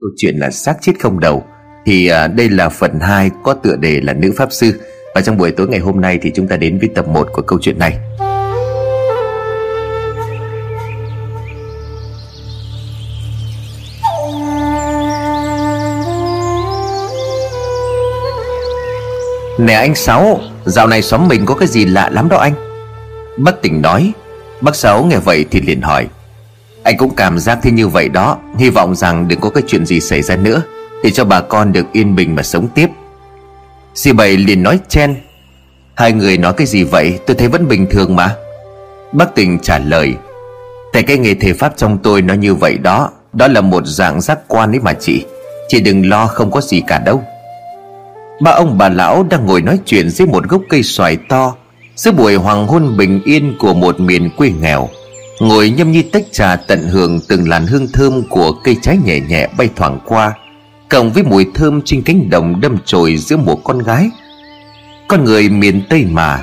Câu chuyện là xác chết không đầu. Thì à, đây là phần 2 có tựa đề là nữ pháp sư. Và trong buổi tối ngày hôm nay thì chúng ta đến với tập 1 của câu chuyện này. Nè anh Sáu Dạo này xóm mình có cái gì lạ lắm đó anh? Bác tỉnh nói. Bác Sáu nghe vậy thì liền hỏi. Anh cũng cảm giác thế như vậy đó. Hy vọng rằng đừng có cái chuyện gì xảy ra nữa, Để cho bà con được yên bình mà sống tiếp. Dì Bảy liền nói chen. Hai người nói cái gì vậy? Tôi thấy vẫn bình thường mà. Bác tình trả lời. Tại cái nghề thể pháp trong tôi nó như vậy đó Đó là một dạng giác quan ấy mà chị. Chị đừng lo, không có gì cả đâu. Ba ông bà lão đang ngồi nói chuyện dưới một gốc cây xoài to, Giữa buổi hoàng hôn bình yên của một miền quê nghèo. Ngồi nhâm nhi tách trà tận hưởng từng làn hương thơm của cây trái nhẹ nhẹ bay thoảng qua, Cộng với mùi thơm trên cánh đồng đâm chồi giữa một con gái. Con người miền Tây mà.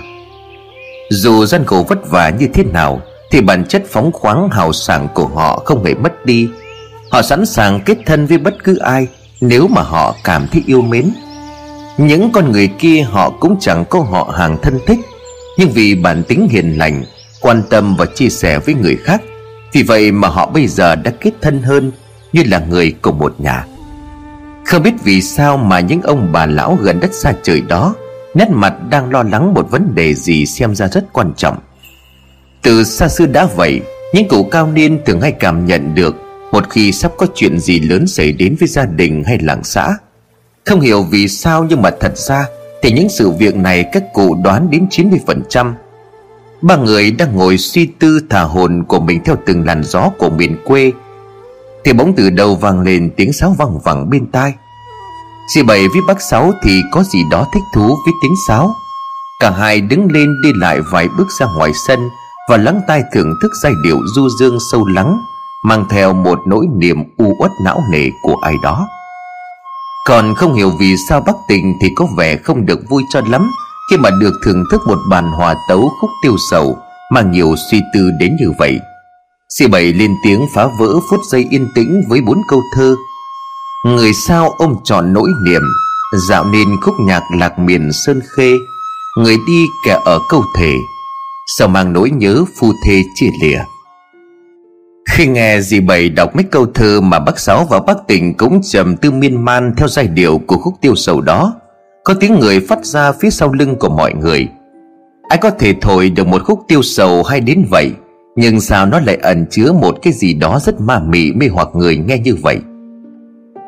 Dù gian khổ vất vả như thế nào, Thì bản chất phóng khoáng hào sảng của họ không hề mất đi. Họ sẵn sàng kết thân với bất cứ ai Nếu mà họ cảm thấy yêu mến. Những con người kia họ cũng chẳng có họ hàng thân thích, nhưng vì bản tính hiền lành quan tâm và chia sẻ với người khác. Vì vậy mà họ bây giờ đã kết thân hơn như là người cùng một nhà. Không biết vì sao mà những ông bà lão gần đất xa trời đó, nét mặt đang lo lắng một vấn đề gì xem ra rất quan trọng. Từ xa xưa đã vậy, những cụ cao niên thường hay cảm nhận được một khi sắp có chuyện gì lớn xảy đến với gia đình hay làng xã. Không hiểu vì sao nhưng mà thật ra Thì những sự việc này các cụ đoán đến 90% Ba người đang ngồi suy tư thả hồn của mình theo từng làn gió của miền quê. Thì bỗng từ đầu vang lên tiếng sáo văng vẳng bên tai. Chị Bảy với bác Sáu thì có gì đó thích thú với tiếng sáo. Cả hai đứng lên đi lại vài bước ra ngoài sân Và lắng tai thưởng thức giai điệu du dương sâu lắng, Mang theo một nỗi niềm u uất não nề của ai đó. Còn không hiểu vì sao Bắc Tình thì có vẻ không được vui cho lắm. Khi mà được thưởng thức một bàn hòa tấu khúc tiêu sầu Mang nhiều suy tư đến như vậy. Sĩ Bảy lên tiếng phá vỡ phút giây yên tĩnh với bốn câu thơ. Người sao ông chọn nỗi niềm, Dạo nên khúc nhạc lạc miền sơn khê. Người đi kẻ ở câu thể Sao mang nỗi nhớ phu thê chia lìa. Khi nghe dì bảy đọc mấy câu thơ mà bác Sáu và bác Tình cũng trầm tư miên man theo giai điệu của khúc tiêu sầu đó có tiếng người phát ra phía sau lưng của mọi người. Ai có thể thổi được một khúc tiêu sầu hay đến vậy, Nhưng sao nó lại ẩn chứa một cái gì đó rất ma mị mê hoặc người nghe như vậy?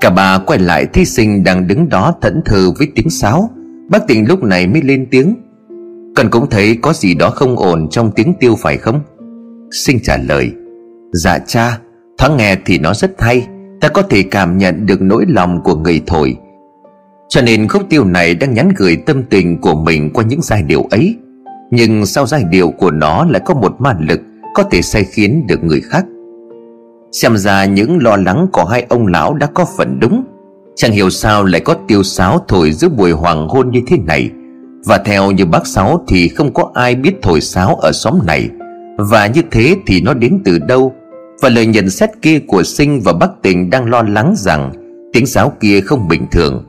Cả bà quay lại thi sinh đang đứng đó thẫn thờ với tiếng sáo. Bác Tình lúc này mới lên tiếng. Cần cũng thấy có gì đó không ổn trong tiếng tiêu phải không? Sinh trả lời. Dạ cha, Thoáng nghe thì nó rất hay. Ta có thể cảm nhận được nỗi lòng của người thổi. Cho nên khúc tiêu này đang nhắn gửi tâm tình của mình qua những giai điệu ấy. Nhưng sau giai điệu của nó lại có một ma lực Có thể say khiến được người khác. Xem ra những lo lắng của hai ông lão đã có phần đúng. Chẳng hiểu sao lại có tiêu sáo thổi giữa buổi hoàng hôn như thế này. Và theo như bác Sáu thì không có ai biết thổi sáo ở xóm này. Và như thế thì nó đến từ đâu? Và lời nhận xét kia của sinh và bác tình đang lo lắng rằng tiếng sáo kia không bình thường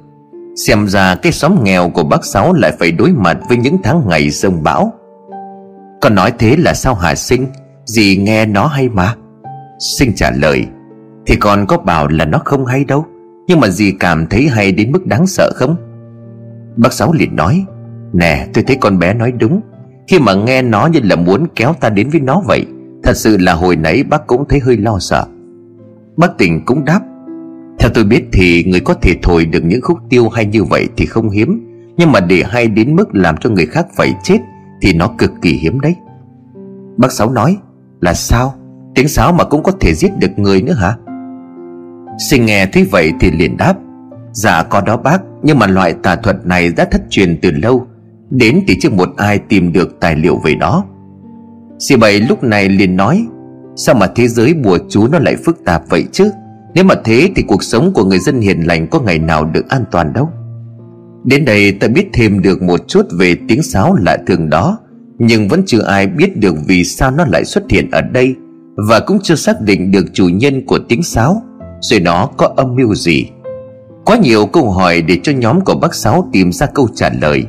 xem ra cái xóm nghèo của bác sáu lại phải đối mặt với những tháng ngày rông bão. Con nói thế là sao hả sinh? Dì nghe nó hay mà. Sinh trả lời, thì con có bảo là nó không hay đâu, nhưng mà dì cảm thấy hay đến mức đáng sợ không? Bác sáu liền nói, nè, tôi thấy con bé nói đúng. Khi mà nghe nó như là muốn kéo ta đến với nó vậy, Thật sự là hồi nãy bác cũng thấy hơi lo sợ. Bác tỉnh cũng đáp tôi biết thì người có thể thổi được những khúc tiêu hay như vậy thì không hiếm. Nhưng mà để hay đến mức làm cho người khác phải chết Thì nó cực kỳ hiếm đấy. Bác Sáu nói, Là sao? Tiếng sáo mà cũng có thể giết được người nữa hả? Sinh nghe thấy vậy thì liền đáp Dạ có đó bác, Nhưng mà loại tà thuật này đã thất truyền từ lâu. Đến thì chưa một ai tìm được tài liệu về đó Dì bảy lúc này liền nói, Sao mà thế giới bùa chú nó lại phức tạp vậy chứ? Nếu mà thế thì cuộc sống của người dân hiền lành Có ngày nào được an toàn đâu. Đến đây ta biết thêm được một chút về tiếng sáo lạ thường đó, Nhưng vẫn chưa ai biết được vì sao nó lại xuất hiện ở đây Và cũng chưa xác định được chủ nhân của tiếng sáo, Rồi nó có âm mưu gì. Quá nhiều câu hỏi để cho nhóm của bác Sáu tìm ra câu trả lời.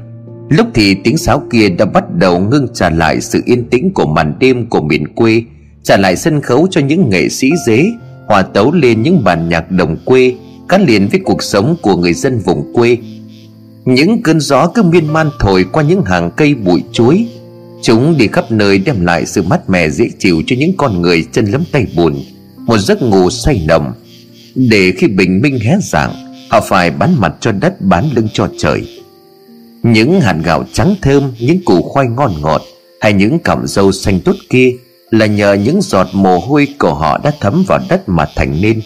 Lúc thì tiếng sáo kia đã bắt đầu ngưng trả lại sự yên tĩnh của màn đêm của miền quê, Trả lại sân khấu cho những nghệ sĩ dế. Hòa tấu lên những bản nhạc đồng quê, Gắn liền với cuộc sống của người dân vùng quê. Những cơn gió cứ miên man thổi qua những hàng cây bụi chuối. Chúng đi khắp nơi đem lại sự mát mẻ dễ chịu cho những con người chân lấm tay buồn. Một giấc ngủ say nồng. Để khi bình minh hé dạng, Họ phải bán mặt cho đất, bán lưng cho trời. Những hạt gạo trắng thơm, những củ khoai ngon ngọt, hay những cọng dâu xanh tốt kia là nhờ những giọt mồ hôi của họ đã thấm vào đất mà thành nên.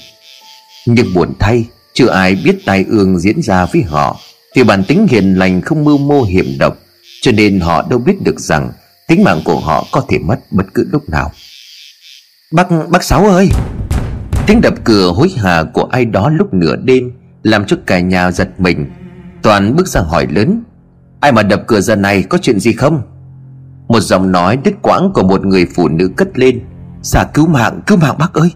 Nhưng buồn thay, chưa ai biết tai ương diễn ra với họ. Thì bản tính hiền lành không mưu mô hiểm độc, cho nên họ đâu biết được rằng tính mạng của họ có thể mất bất cứ lúc nào. Bác bác sáu ơi! Tiếng đập cửa hối hả của ai đó lúc nửa đêm làm cho cả nhà giật mình. Toàn bước ra hỏi lớn, Ai mà đập cửa giờ này, có chuyện gì không? Một giọng nói đứt quãng của một người phụ nữ cất lên. Xà cứu mạng cứu mạng bác ơi.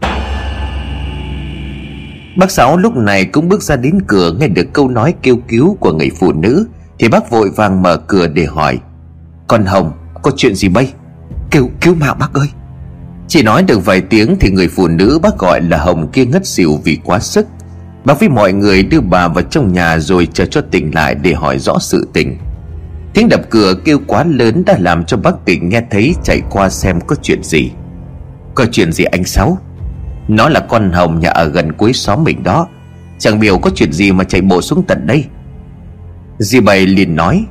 Bác Sáu lúc này cũng bước ra đến cửa, Nghe được câu nói kêu cứu của người phụ nữ, Thì bác vội vàng mở cửa để hỏi. Con Hồng, có chuyện gì bây? Kêu, cứu mạng bác ơi. Chỉ nói được vài tiếng thì người phụ nữ bác gọi là Hồng kia ngất xỉu vì quá sức. Bác với mọi người đưa bà vào trong nhà rồi chờ cho tỉnh lại để hỏi rõ sự tình. Tiếng đập cửa kêu quá lớn đã làm cho bác tỉnh nghe thấy chạy qua xem có chuyện gì. Có chuyện gì anh Sáu? Nó là con Hồng nhà ở gần cuối xóm mình đó. Chẳng biểu có chuyện gì mà chạy bộ xuống tận đây. Dì bày liền nói,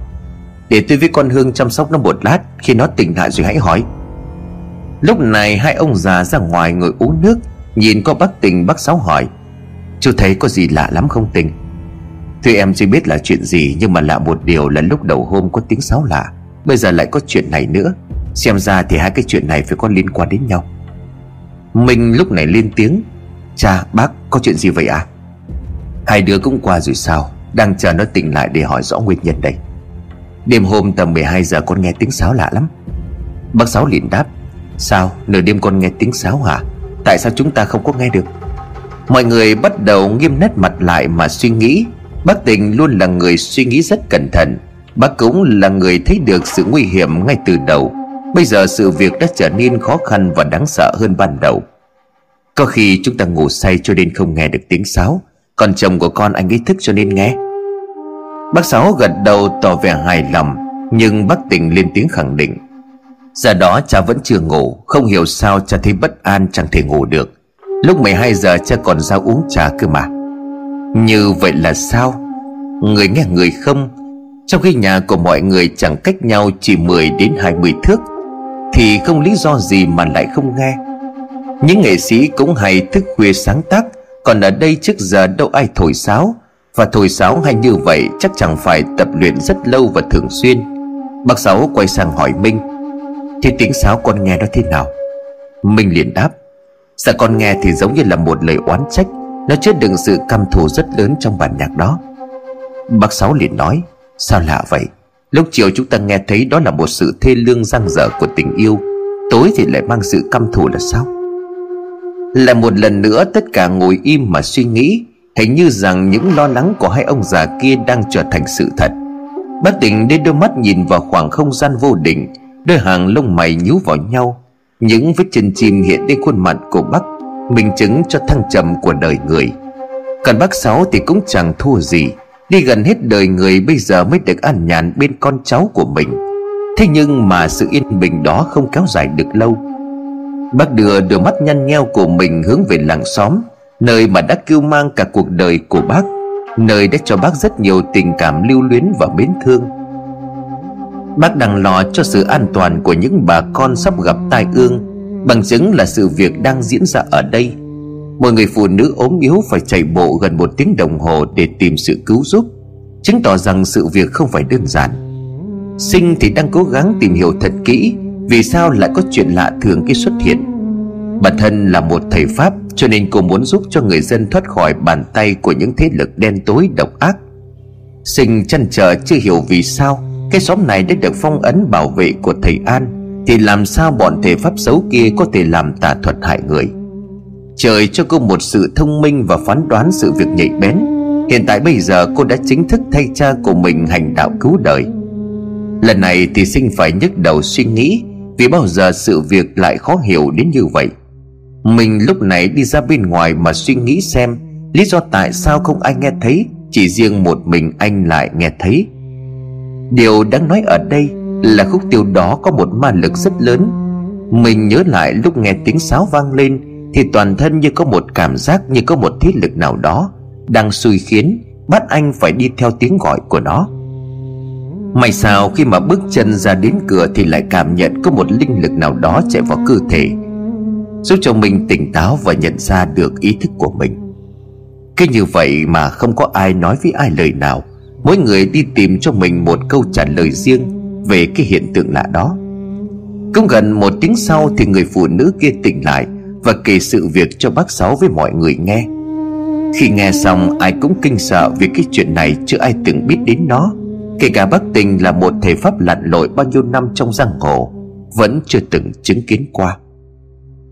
Để tôi với con Hương chăm sóc nó một lát, Khi nó tỉnh lại rồi hãy hỏi. Lúc này hai ông già ra ngoài ngồi uống nước, Nhìn có bác tình, bác Sáu hỏi, Chú thấy có gì lạ lắm không tình? Tuy em chưa biết là chuyện gì, Nhưng mà lạ một điều là lúc đầu hôm có tiếng sáo lạ, Bây giờ lại có chuyện này nữa. Xem ra thì hai cái chuyện này phải có liên quan đến nhau. Mình lúc này lên tiếng, Cha, bác, có chuyện gì vậy à Hai đứa cũng qua rồi sao, Đang chờ nó tỉnh lại để hỏi rõ nguyên nhân đây. Đêm hôm tầm 12 giờ con nghe tiếng sáo lạ lắm. Bác Sáu liền đáp, Sao, nửa đêm con nghe tiếng sáo hả? Tại sao chúng ta không có nghe được? Mọi người bắt đầu nghiêm nét mặt lại mà suy nghĩ. Bác Tình luôn là người suy nghĩ rất cẩn thận. Bác cũng là người thấy được sự nguy hiểm ngay từ đầu. Bây giờ sự việc đã trở nên khó khăn và đáng sợ hơn ban đầu. Có khi chúng ta ngủ say cho nên không nghe được tiếng sáo. Còn chồng của con anh ấy thức cho nên nghe. Bác Sáu gật đầu tỏ vẻ hài lòng, Nhưng bác Tình lên tiếng khẳng định. Giờ đó cha vẫn chưa ngủ, Không hiểu sao cha thấy bất an chẳng thể ngủ được. Lúc 12 giờ cha còn ra uống trà cơ mà như vậy là sao? Người nghe người không? Trong khi nhà của mọi người chẳng cách nhau Chỉ 10 đến 20 thước, Thì không lý do gì mà lại không nghe. Những nghệ sĩ cũng hay thức khuya sáng tác, Còn ở đây trước giờ đâu ai thổi sáo. Và thổi sáo hay như vậy Chắc chẳng phải tập luyện rất lâu và thường xuyên. Bác Sáu quay sang hỏi Minh, Thì tiếng sáo con nghe nó thế nào? Minh liền đáp Dạ con nghe thì giống như là một lời oán trách nó chứa đựng sự căm thù rất lớn trong bản nhạc đó. Bác Sáu liền nói, Sao lạ vậy? Lúc chiều chúng ta nghe thấy đó là một sự thê lương răng dở của tình yêu, Tối thì lại mang sự căm thù là sao? Lại một lần nữa tất cả ngồi im mà suy nghĩ, Hình như rằng những lo lắng của hai ông già kia đang trở thành sự thật. Bác tỉnh đến đôi mắt nhìn vào khoảng không gian vô định, Đôi hàng lông mày nhíu vào nhau. Những vết chân chim hiện lên khuôn mặt của bác minh chứng cho thăng trầm của đời người. Còn bác sáu thì cũng chẳng thua gì, đi gần hết đời người bây giờ mới được an nhàn bên con cháu của mình. Thế nhưng mà sự yên bình đó không kéo dài được lâu. Bác đưa đôi mắt nhăn nheo của mình hướng về làng xóm, nơi mà đã kêu mang cả cuộc đời của bác, nơi đã cho bác rất nhiều tình cảm lưu luyến và mến thương. Bác đang lo cho sự an toàn của những bà con sắp gặp tai ương. Bằng chứng là sự việc đang diễn ra ở đây. Một người phụ nữ ốm yếu phải chạy bộ gần một tiếng đồng hồ để tìm sự cứu giúp, Chứng tỏ rằng sự việc không phải đơn giản. Sinh thì đang cố gắng tìm hiểu thật kỹ Vì sao lại có chuyện lạ thường khi xuất hiện. Bản thân là một thầy Pháp, Cho nên cô muốn giúp cho người dân thoát khỏi bàn tay của những thế lực đen tối độc ác. Sinh chăn trở chưa hiểu vì sao, Cái xóm này đã được phong ấn bảo vệ của thầy An thì làm sao bọn thể pháp xấu kia có thể làm tà thuật hại người? Trời cho cô một sự thông minh và phán đoán sự việc nhạy bén. Hiện tại bây giờ cô đã chính thức thay cha của mình hành đạo cứu đời. Lần này thì sinh phải nhức đầu suy nghĩ Vì bao giờ sự việc lại khó hiểu đến như vậy. Mình lúc này đi ra bên ngoài mà suy nghĩ xem Lý do tại sao không ai nghe thấy, Chỉ riêng một mình anh lại nghe thấy. Điều đáng nói ở đây là khúc tiêu đó có một ma lực rất lớn. Mình nhớ lại lúc nghe tiếng sáo vang lên, Thì toàn thân như có một cảm giác như có một thế lực nào đó Đang xui khiến bắt anh phải đi theo tiếng gọi của nó. May sao khi mà bước chân ra đến cửa Thì lại cảm nhận có một linh lực nào đó chạy vào cơ thể, Giúp cho mình tỉnh táo và nhận ra được ý thức của mình. Cứ như vậy mà không có ai nói với ai lời nào. Mỗi người đi tìm cho mình một câu trả lời riêng. Về cái hiện tượng lạ đó. Cũng gần một tiếng sau Thì người phụ nữ kia tỉnh lại Và kể sự việc cho bác Sáu với mọi người nghe. Khi nghe xong, ai cũng kinh sợ Vì cái chuyện này chưa ai từng biết đến nó. Kể cả bác Tình là một thể pháp lặn lội bao nhiêu năm trong giang hồ, Vẫn chưa từng chứng kiến qua.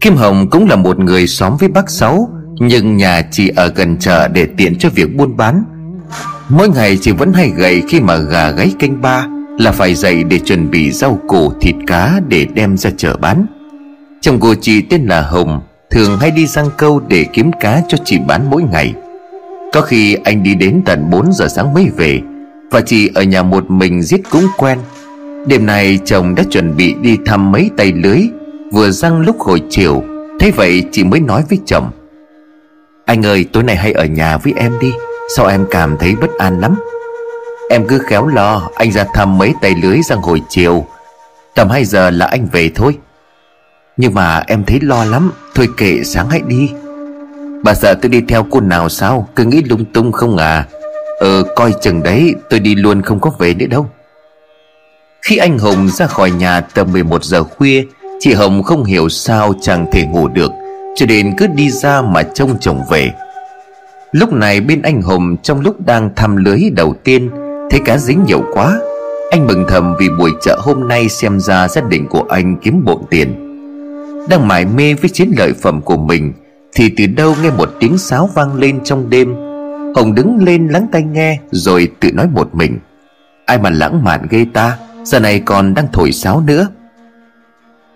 Kim Hồng cũng là một người xóm với bác Sáu, Nhưng nhà chỉ ở gần chợ để tiện cho việc buôn bán. Mỗi ngày chị vẫn hay gầy khi mà gà gáy canh ba. Là phải dậy để chuẩn bị rau củ, thịt cá để đem ra chợ bán. Chồng của chị tên là Hồng, Thường hay đi sang câu để kiếm cá cho chị bán mỗi ngày. Có khi anh đi đến tận 4 giờ sáng mới về, Và chị ở nhà một mình giết cũng quen. Đêm nay chồng đã chuẩn bị đi thăm mấy tay lưới, Vừa răng lúc hồi chiều. Thế vậy chị mới nói với chồng, Anh ơi, tối nay hãy ở nhà với em đi, Sao em cảm thấy bất an lắm? Em cứ khéo lo, Anh ra thăm mấy tay lưới ra hồi chiều. Tầm 2 giờ là anh về thôi. Nhưng mà em thấy lo lắm, Thôi kệ, sáng hãy đi. Bà sợ tôi đi theo cô nào sao, Cứ nghĩ lung tung không à? Ờ coi chừng đấy, tôi đi luôn không có về nữa đâu. Khi anh Hùng ra khỏi nhà tầm 11 giờ khuya, Chị Hồng không hiểu sao chẳng thể ngủ được, Cho nên cứ đi ra mà trông chồng về. Lúc này bên anh Hùng trong lúc đang thăm lưới đầu tiên Thấy cá dính nhiều quá. Anh mừng thầm vì buổi chợ hôm nay xem ra gia đình của anh kiếm bộn tiền. Đang mải mê với chiến lợi phẩm của mình, Thì từ đâu nghe một tiếng sáo vang lên trong đêm. Hồng đứng lên lắng tai nghe, Rồi tự nói một mình. Ai mà lãng mạn ghê ta, Giờ này còn đang thổi sáo nữa.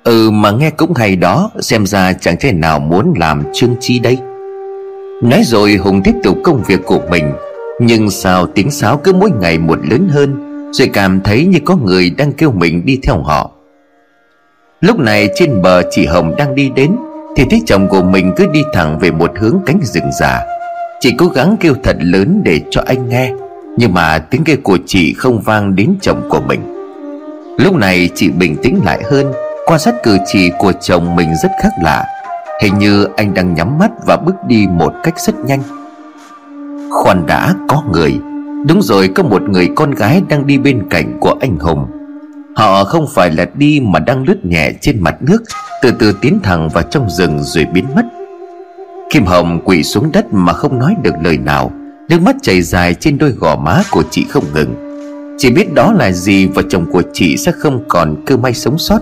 Ừ mà nghe cũng hay đó, Xem ra chẳng thể nào muốn làm chương chi đây. Nói rồi Hùng tiếp tục công việc của mình. Nhưng sao tiếng sáo cứ mỗi ngày một lớn hơn, Rồi cảm thấy như có người đang kêu mình đi theo họ. Lúc này trên bờ chị Hồng đang đi đến, Thì thấy chồng của mình cứ đi thẳng về một hướng cánh rừng già. Chị cố gắng kêu thật lớn để cho anh nghe, Nhưng mà tiếng kêu của chị không vang đến chồng của mình. Lúc này chị bình tĩnh lại hơn, Quan sát cử chỉ của chồng mình rất khác lạ. Hình như anh đang nhắm mắt và bước đi một cách rất nhanh. Khoan đã, có người. Đúng rồi, có một người con gái đang đi bên cạnh của anh Hùng. Họ không phải là đi mà đang lướt nhẹ trên mặt nước, Từ từ tiến thẳng vào trong rừng rồi biến mất. Kim Hồng quỳ xuống đất mà không nói được lời nào. Nước mắt chảy dài trên đôi gò má của chị không ngừng. Chị biết đó là gì và chồng của chị sẽ không còn cơ may sống sót.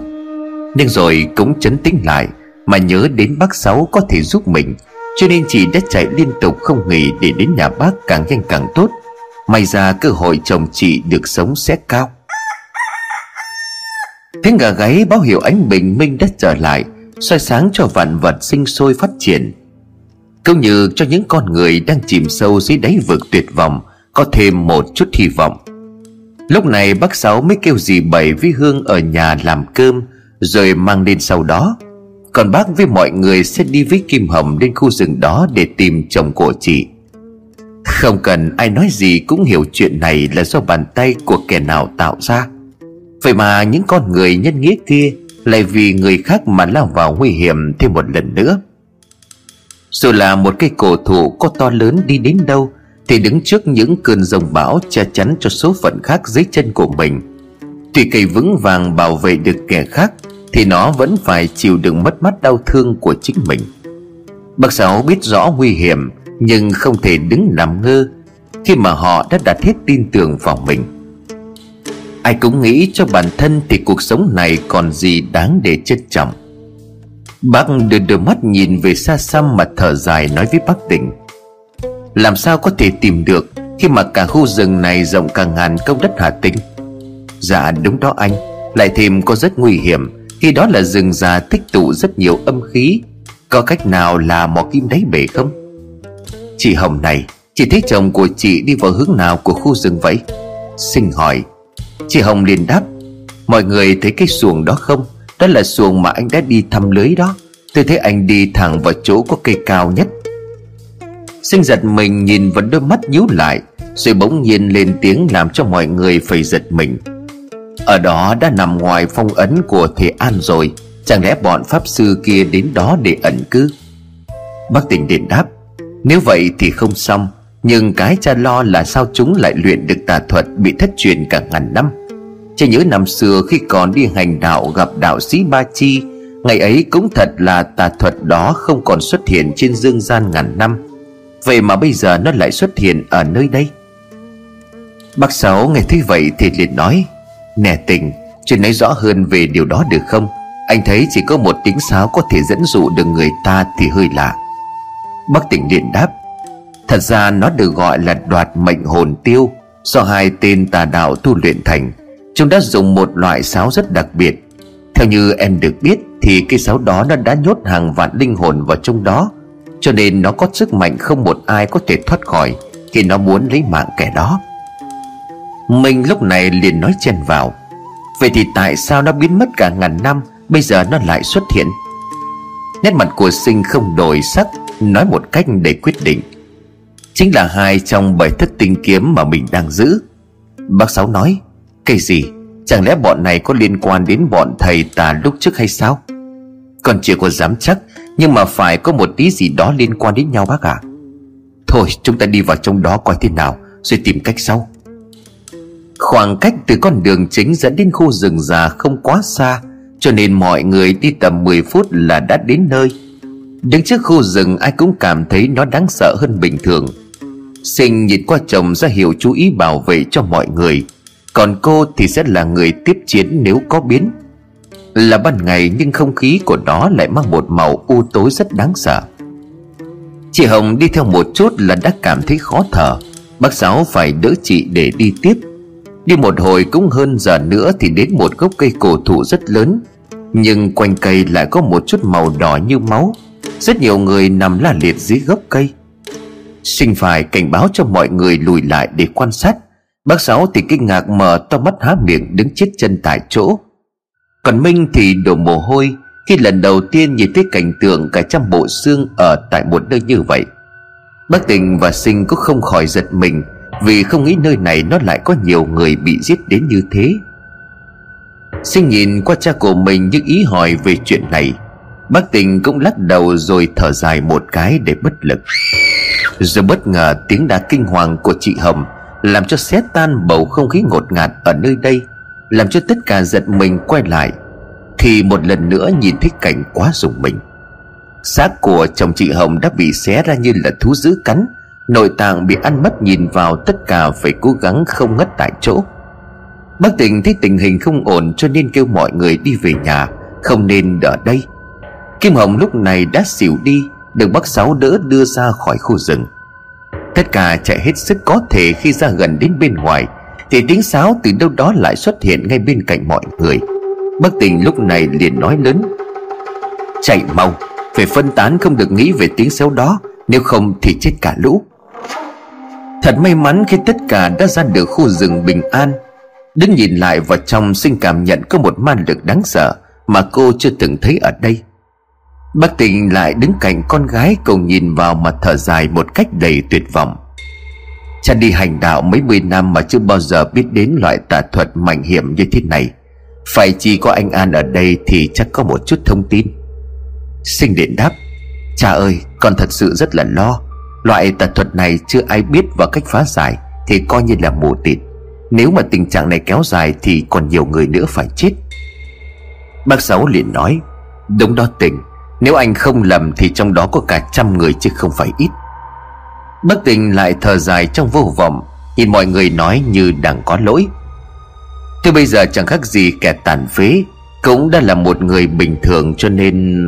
Nhưng rồi cũng chấn tĩnh lại, mà nhớ đến bác Sáu có thể giúp mình. Cho nên chị đã chạy liên tục không nghỉ Để đến nhà bác càng nhanh càng tốt. May ra cơ hội chồng chị được sống sẽ cao. Tiếng gà gáy báo hiệu ánh bình minh đã trở lại, soi sáng cho vạn vật sinh sôi phát triển. Cũng như cho những con người đang chìm sâu dưới đáy vực tuyệt vọng, Có thêm một chút hy vọng. Lúc này bác Sáu mới kêu dì Bảy với Hương ở nhà làm cơm, Rồi mang lên sau đó còn bác với mọi người sẽ đi với Kim Hồng đến khu rừng đó để tìm chồng của chị. Không cần ai nói gì cũng hiểu chuyện này là do bàn tay của kẻ nào tạo ra. Vậy mà những con người nhân nghĩa kia lại vì người khác mà lao vào nguy hiểm thêm một lần nữa. Dù là một cây cổ thụ có to lớn đi đến đâu, Thì đứng trước những cơn rồng bão che chắn cho số phận khác dưới chân của mình. Tuy cây vững vàng bảo vệ được kẻ khác thì nó vẫn phải chịu đựng mất mát đau thương của chính mình. Bác sáu biết rõ nguy hiểm, nhưng không thể đứng nằm ngơ khi mà họ đã đặt hết tin tưởng vào mình. Ai cũng nghĩ cho bản thân thì cuộc sống này còn gì đáng để trân trọng. Bác đưa đôi mắt nhìn về xa xăm mà thở dài nói với bác tỉnh Làm sao có thể tìm được Khi mà cả khu rừng này rộng cả ngàn công đất Hà Tĩnh? Dạ đúng đó anh. Lại thêm có rất nguy hiểm. Khi đó là rừng già tích tụ rất nhiều âm khí. Có cách nào là mò kim đáy bể không? Chị Hồng này, Chị thấy chồng của chị đi vào hướng nào của khu rừng vậy? Sinh hỏi. Chị Hồng liền đáp. Mọi người thấy cái xuồng đó không? Đó là xuồng mà anh đã đi thăm lưới đó. Tôi thấy anh đi thẳng vào chỗ có cây cao nhất. Sinh giật mình nhìn vào đôi mắt nhíu lại, Rồi bỗng nhiên lên tiếng làm cho mọi người phải giật mình. Ở đó đã nằm ngoài phong ấn của thầy An rồi. Chẳng lẽ bọn pháp sư kia đến đó để ẩn cư? Bác tỉnh điện đáp, Nếu vậy thì không xong, Nhưng cái cha lo là sao chúng lại luyện được tà thuật Bị thất truyền cả ngàn năm? Cha nhớ năm xưa khi còn đi hành đạo gặp đạo sĩ Ba Chi, Ngày ấy cũng thật là tà thuật đó không còn xuất hiện trên dương gian ngàn năm. Vậy mà bây giờ nó lại xuất hiện ở nơi đây? Bác Sáu nghe thấy vậy thì liền nói Nè tình, Chuyện nói rõ hơn về điều đó được không? Anh thấy chỉ có một tiếng sáo có thể dẫn dụ được người ta thì hơi lạ. Bác tỉnh liền đáp, Thật ra nó được gọi là đoạt mệnh hồn tiêu, Do hai tên tà đạo tu luyện thành. Chúng đã dùng một loại sáo rất đặc biệt. Theo như em được biết Thì cái sáo đó nó đã nhốt hàng vạn linh hồn vào trong đó, Cho nên nó có sức mạnh không một ai có thể thoát khỏi Khi nó muốn lấy mạng kẻ đó. Mình lúc này liền nói chen vào. Vậy thì tại sao nó biến mất cả ngàn năm, Bây giờ nó lại xuất hiện? Nét mặt của sinh không đổi sắc, Nói một cách để quyết định. Chính là hai trong bảy thất tinh kiếm mà mình đang giữ. Bác Sáu nói, Cái gì? Chẳng lẽ bọn này có liên quan đến bọn thầy tà lúc trước hay sao? Còn chưa có dám chắc, Nhưng mà phải có một tí gì đó liên quan đến nhau bác ạ. À? Thôi, chúng ta đi vào trong đó coi thế nào, Rồi tìm cách sau. Khoảng cách từ con đường chính dẫn đến khu rừng già không quá xa, Cho nên mọi người đi tầm 10 phút là đã đến nơi. Đứng trước khu rừng, ai cũng cảm thấy nó đáng sợ hơn bình thường. Sinh nhìn qua chồng ra hiệu chú ý bảo vệ cho mọi người. Còn cô thì sẽ là người tiếp chiến nếu có biến. Là ban ngày nhưng không khí của nó lại mang một màu u tối rất đáng sợ. Chị Hồng đi theo một chút là đã cảm thấy khó thở. Bác Sáu phải đỡ chị để đi tiếp. Đi một hồi cũng hơn giờ nữa thì đến một gốc cây cổ thụ rất lớn. Nhưng quanh cây lại có một chút màu đỏ như máu. Rất nhiều người nằm la liệt dưới gốc cây. Sinh phải cảnh báo cho mọi người lùi lại để quan sát. Bác Sáu thì kinh ngạc mở to mắt há miệng đứng chết chân tại chỗ. Còn Minh thì đổ mồ hôi Khi lần đầu tiên nhìn thấy cảnh tượng cả trăm bộ xương ở tại một nơi như vậy. Bác Tình và Sinh cũng không khỏi giật mình. Vì không nghĩ nơi này nó lại có nhiều người bị giết đến như thế. Sinh nhìn qua cha của mình những ý hỏi về chuyện này, Bác Tình cũng lắc đầu rồi thở dài một cái để bất lực. Rồi bất ngờ tiếng đá kinh hoàng của chị Hồng Làm cho xé tan bầu không khí ngột ngạt ở nơi đây, Làm cho tất cả giật mình quay lại, Thì một lần nữa nhìn thấy cảnh quá rùng mình. Xác của chồng chị Hồng đã bị xé ra như là thú dữ cắn Nội tạng bị ăn mất nhìn vào, tất cả phải cố gắng không ngất tại chỗ. Bác tình thấy tình hình không ổn cho nên kêu mọi người đi về nhà, Không nên ở đây. Kim Hồng lúc này đã xỉu đi, được bác Sáu đỡ đưa ra khỏi khu rừng. Tất cả chạy hết sức có thể khi ra gần đến bên ngoài, Thì tiếng sáo từ đâu đó lại xuất hiện ngay bên cạnh mọi người. Bác tình lúc này liền nói lớn, Chạy mau, Phải phân tán không được nghĩ về tiếng sáo đó, Nếu không thì chết cả lũ. Thật may mắn khi tất cả đã ra được khu rừng bình an. Đứng nhìn lại vào trong sinh cảm nhận có một man lực đáng sợ Mà cô chưa từng thấy ở đây. Bác tình lại đứng cạnh con gái cùng nhìn vào mà thở dài một cách đầy tuyệt vọng. Cha đi hành đạo mấy mươi năm mà chưa bao giờ biết đến loại tà thuật mạnh hiểm như thế này. Phải chỉ có anh An ở đây thì chắc có một chút thông tin. Sinh điện đáp, Cha ơi, con thật sự rất là lo. Loại tà thuật này chưa ai biết và cách phá giải Thì coi như là mù tịt. Nếu mà tình trạng này kéo dài Thì còn nhiều người nữa phải chết. Bác Sáu liền nói, Đúng đó tình, nếu anh không lầm thì trong đó có cả trăm người chứ không phải ít. Bất tình lại thở dài trong vô vọng, Nhìn mọi người nói như đang có lỗi. Thế bây giờ chẳng khác gì kẻ tàn phế, Cũng đã là một người bình thường cho nên,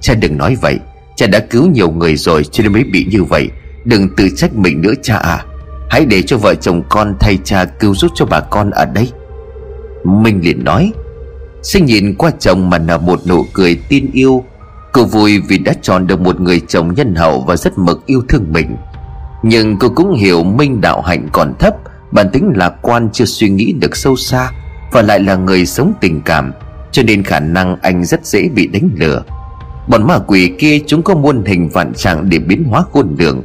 Cha đừng nói vậy. Cha đã cứu nhiều người rồi cho nên mới bị như vậy. Đừng tự trách mình nữa, cha à. Hãy để cho vợ chồng con thay cha cứu giúp cho bà con ở đây. Minh liền nói Sinh nhìn qua chồng mà nở một nụ cười tin yêu. Cô vui vì đã chọn được một người chồng nhân hậu và rất mực yêu thương mình. Nhưng cô cũng hiểu Minh đạo hạnh còn thấp, Bản tính lạc quan chưa suy nghĩ được sâu xa Và lại là người sống tình cảm, Cho nên khả năng anh rất dễ bị đánh lừa. Bọn ma quỷ kia chúng có muôn hình vạn trạng để biến hóa khôn lường.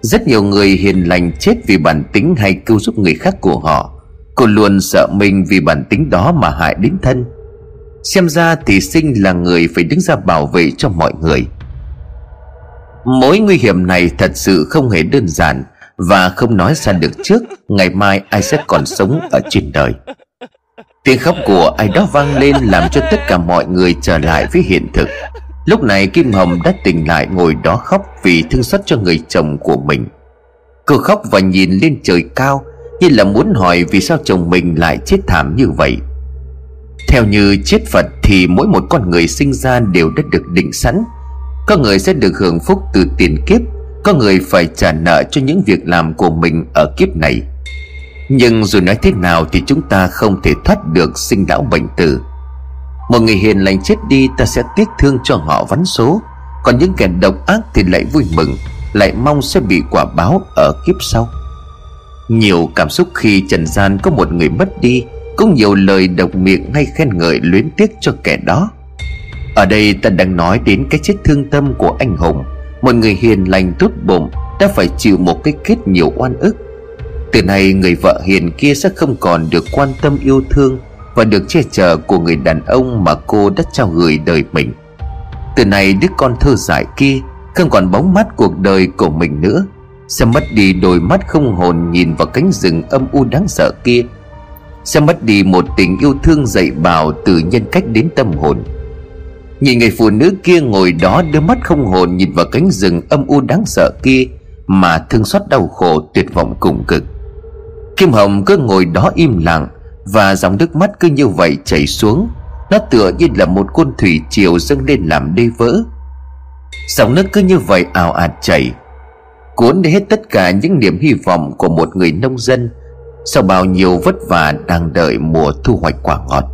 Rất nhiều người hiền lành chết vì bản tính hay cứu giúp người khác của họ. Cô luôn sợ mình vì bản tính đó mà hại đến thân. Xem ra thì sinh là người phải đứng ra bảo vệ cho mọi người. Mối nguy hiểm này thật sự không hề đơn giản Và không nói ra được trước Ngày mai ai sẽ còn sống ở trên đời. Tiếng khóc của ai đó vang lên Làm cho tất cả mọi người trở lại với hiện thực. Lúc này Kim Hồng đã tỉnh lại ngồi đó khóc Vì thương xót cho người chồng của mình. Cô khóc và nhìn lên trời cao, Như là muốn hỏi vì sao chồng mình lại chết thảm như vậy. Theo như chết Phật thì mỗi một con người sinh ra đều đã được định sẵn. Có người sẽ được hưởng phúc từ tiền kiếp, Có người phải trả nợ cho những việc làm của mình ở kiếp này. Nhưng dù nói thế nào thì chúng ta không thể thoát được sinh lão bệnh tử. Một người hiền lành chết đi, ta sẽ tiếc thương cho họ vắn số. Còn những kẻ độc ác thì lại vui mừng, Lại mong sẽ bị quả báo ở kiếp sau. Nhiều cảm xúc khi trần gian có một người mất đi, cũng nhiều lời độc miệng hay khen ngợi luyến tiếc cho kẻ đó. Ở đây ta đang nói đến cái chết thương tâm của anh hùng. Một người hiền lành tốt bụng đã phải chịu một cái kết nhiều oan ức. Từ nay người vợ hiền kia sẽ không còn được quan tâm yêu thương và được che chở của người đàn ông mà cô đã trao gửi đời mình. Từ nay đứa con thơ dại kia không còn bóng mắt cuộc đời của mình nữa, sẽ mất đi đôi mắt không hồn nhìn vào cánh rừng âm u đáng sợ kia, sẽ mất đi một tình yêu thương dạy bảo từ nhân cách đến tâm hồn. Nhìn người phụ nữ kia ngồi đó đưa mắt không hồn nhìn vào cánh rừng âm u đáng sợ kia mà thương xót đau khổ tuyệt vọng cùng cực. Kim hồng cứ ngồi đó im lặng và dòng nước mắt cứ như vậy chảy xuống. Nó tựa như là một con thủy triều dâng lên làm đê vỡ. Dòng nước cứ như vậy ào ạt chảy, cuốn đi hết tất cả những niềm hy vọng của một người nông dân sau bao nhiêu vất vả đang đợi mùa thu hoạch quả ngọt.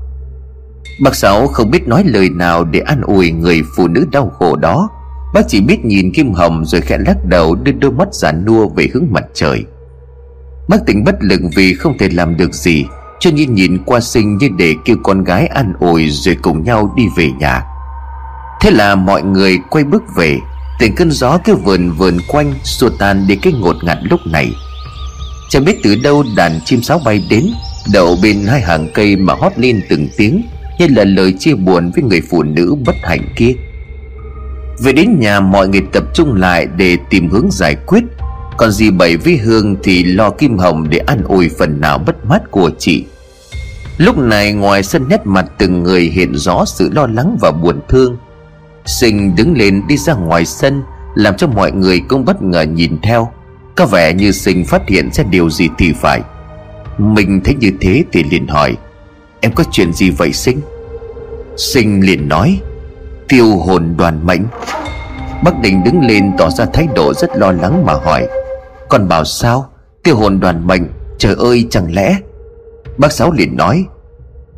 Bác Sáu không biết nói lời nào để an ủi người phụ nữ đau khổ đó. Bác chỉ biết nhìn Kim Hồng rồi khẽ lắc đầu đưa đôi mắt giả nua về hướng mặt trời. Bác tỉnh bất lực vì không thể làm được gì. Cho nên nhìn qua sinh như để kêu con gái an ủi rồi cùng nhau đi về nhà. Thế là mọi người quay bước về, Từng cơn gió cứ vườn vườn quanh, xua tan đi cái ngột ngạt lúc này. Chẳng biết từ đâu đàn chim sáo bay đến, Đậu bên hai hàng cây mà hót lên từng tiếng, Như là lời chia buồn với người phụ nữ bất hạnh kia. Về đến nhà, mọi người tập trung lại để tìm hướng giải quyết. Còn dì Bảy với Hương thì lo Kim Hồng để an ủi phần nào bất mát của chị. Lúc này ngoài sân nét mặt từng người hiện rõ sự lo lắng và buồn thương. Sinh đứng lên đi ra ngoài sân, Làm cho mọi người cũng bất ngờ nhìn theo. Có vẻ như sinh phát hiện ra điều gì thì phải. Mình thấy như thế thì liền hỏi, Em có chuyện gì vậy sinh? Sinh liền nói, Tiêu hồn đoàn mệnh. Bắc Đình đứng lên tỏ ra thái độ rất lo lắng mà hỏi còn bảo sao? Tiêu hồn đoàn mệnh, Trời ơi, chẳng lẽ? Bác Sáu liền nói,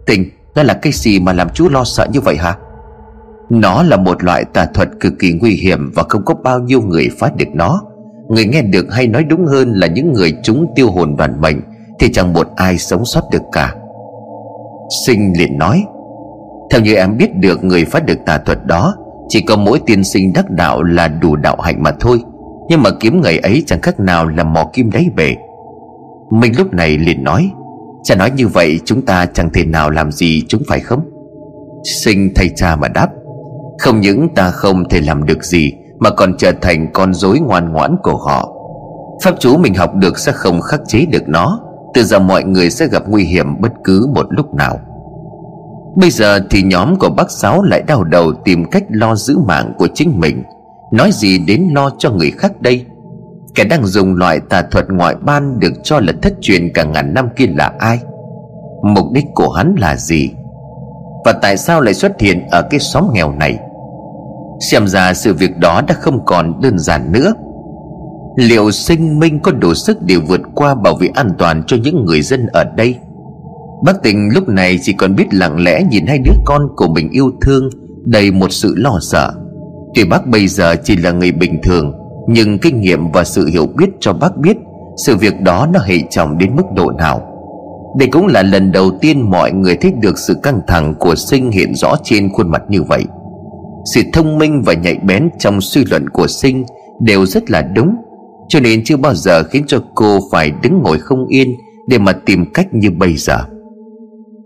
Tình nó là cái gì mà làm chú lo sợ như vậy hả? Nó là một loại tà thuật cực kỳ nguy hiểm Và không có bao nhiêu người phá được nó. Người nghe được hay nói đúng hơn là những người chúng tiêu hồn đoàn mệnh Thì chẳng một ai sống sót được cả. Sinh liền nói, Theo như em biết được, người phát được tà thuật đó Chỉ có mỗi tiên sinh đắc đạo là đủ đạo hạnh mà thôi. Nhưng mà kiếm người ấy chẳng khác nào là mò kim đáy bể. Minh lúc này liền nói Cha nói như vậy, chúng ta chẳng thể nào làm gì chúng phải không? Sinh thay cha mà đáp, Không những ta không thể làm được gì, mà còn trở thành con rối ngoan ngoãn của họ. Pháp chú mình học được sẽ không khắc chế được nó, từ giờ mọi người sẽ gặp nguy hiểm bất cứ một lúc nào. Bây giờ thì nhóm của bác sáu lại đau đầu tìm cách lo giữ mạng của chính mình nói gì đến lo cho người khác đây? Kẻ đang dùng loại tà thuật ngoại ban được cho là thất truyền cả ngàn năm kia là ai? Mục đích của hắn là gì? Và tại sao lại xuất hiện ở cái xóm nghèo này? Xem ra sự việc đó đã không còn đơn giản nữa. Liệu sinh minh có đủ sức để vượt qua bảo vệ an toàn cho những người dân ở đây? Bác tình lúc này chỉ còn biết lặng lẽ nhìn hai đứa con của mình yêu thương, Đầy một sự lo sợ. Tuy bác bây giờ chỉ là người bình thường, Nhưng kinh nghiệm và sự hiểu biết cho bác biết, Sự việc đó nó hệ trọng đến mức độ nào. Đây cũng là lần đầu tiên mọi người thấy được sự căng thẳng của sinh hiện rõ trên khuôn mặt như vậy. Sự thông minh và nhạy bén trong suy luận của sinh đều rất là đúng, Cho nên chưa bao giờ khiến cho cô phải đứng ngồi không yên Để mà tìm cách như bây giờ.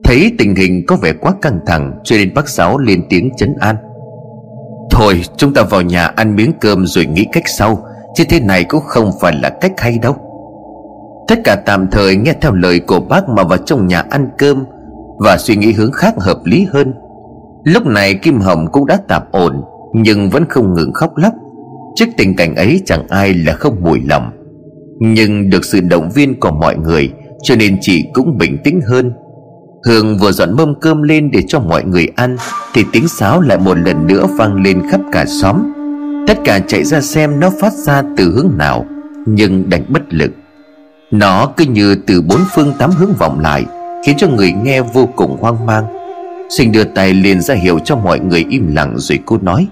Thấy tình hình có vẻ quá căng thẳng, Cho nên bác Sáu lên tiếng chấn an. Hồi chúng ta vào nhà ăn miếng cơm rồi nghĩ cách sau, Chứ thế này cũng không phải là cách hay đâu. Tất cả tạm thời nghe theo lời của bác mà vào trong nhà ăn cơm Và suy nghĩ hướng khác hợp lý hơn. Lúc này Kim Hồng cũng đã tạm ổn, Nhưng vẫn không ngừng khóc lóc. Trước tình cảnh ấy chẳng ai là không mùi lòng, Nhưng được sự động viên của mọi người, Cho nên chị cũng bình tĩnh hơn. Hương vừa dọn mâm cơm lên để cho mọi người ăn, Thì tiếng sáo lại một lần nữa vang lên khắp cả xóm. Tất cả chạy ra xem nó phát ra từ hướng nào, Nhưng đành bất lực. Nó cứ như từ bốn phương tám hướng vọng lại, Khiến cho người nghe vô cùng hoang mang. Sinh đưa tay liền ra hiệu cho mọi người im lặng rồi cô nói,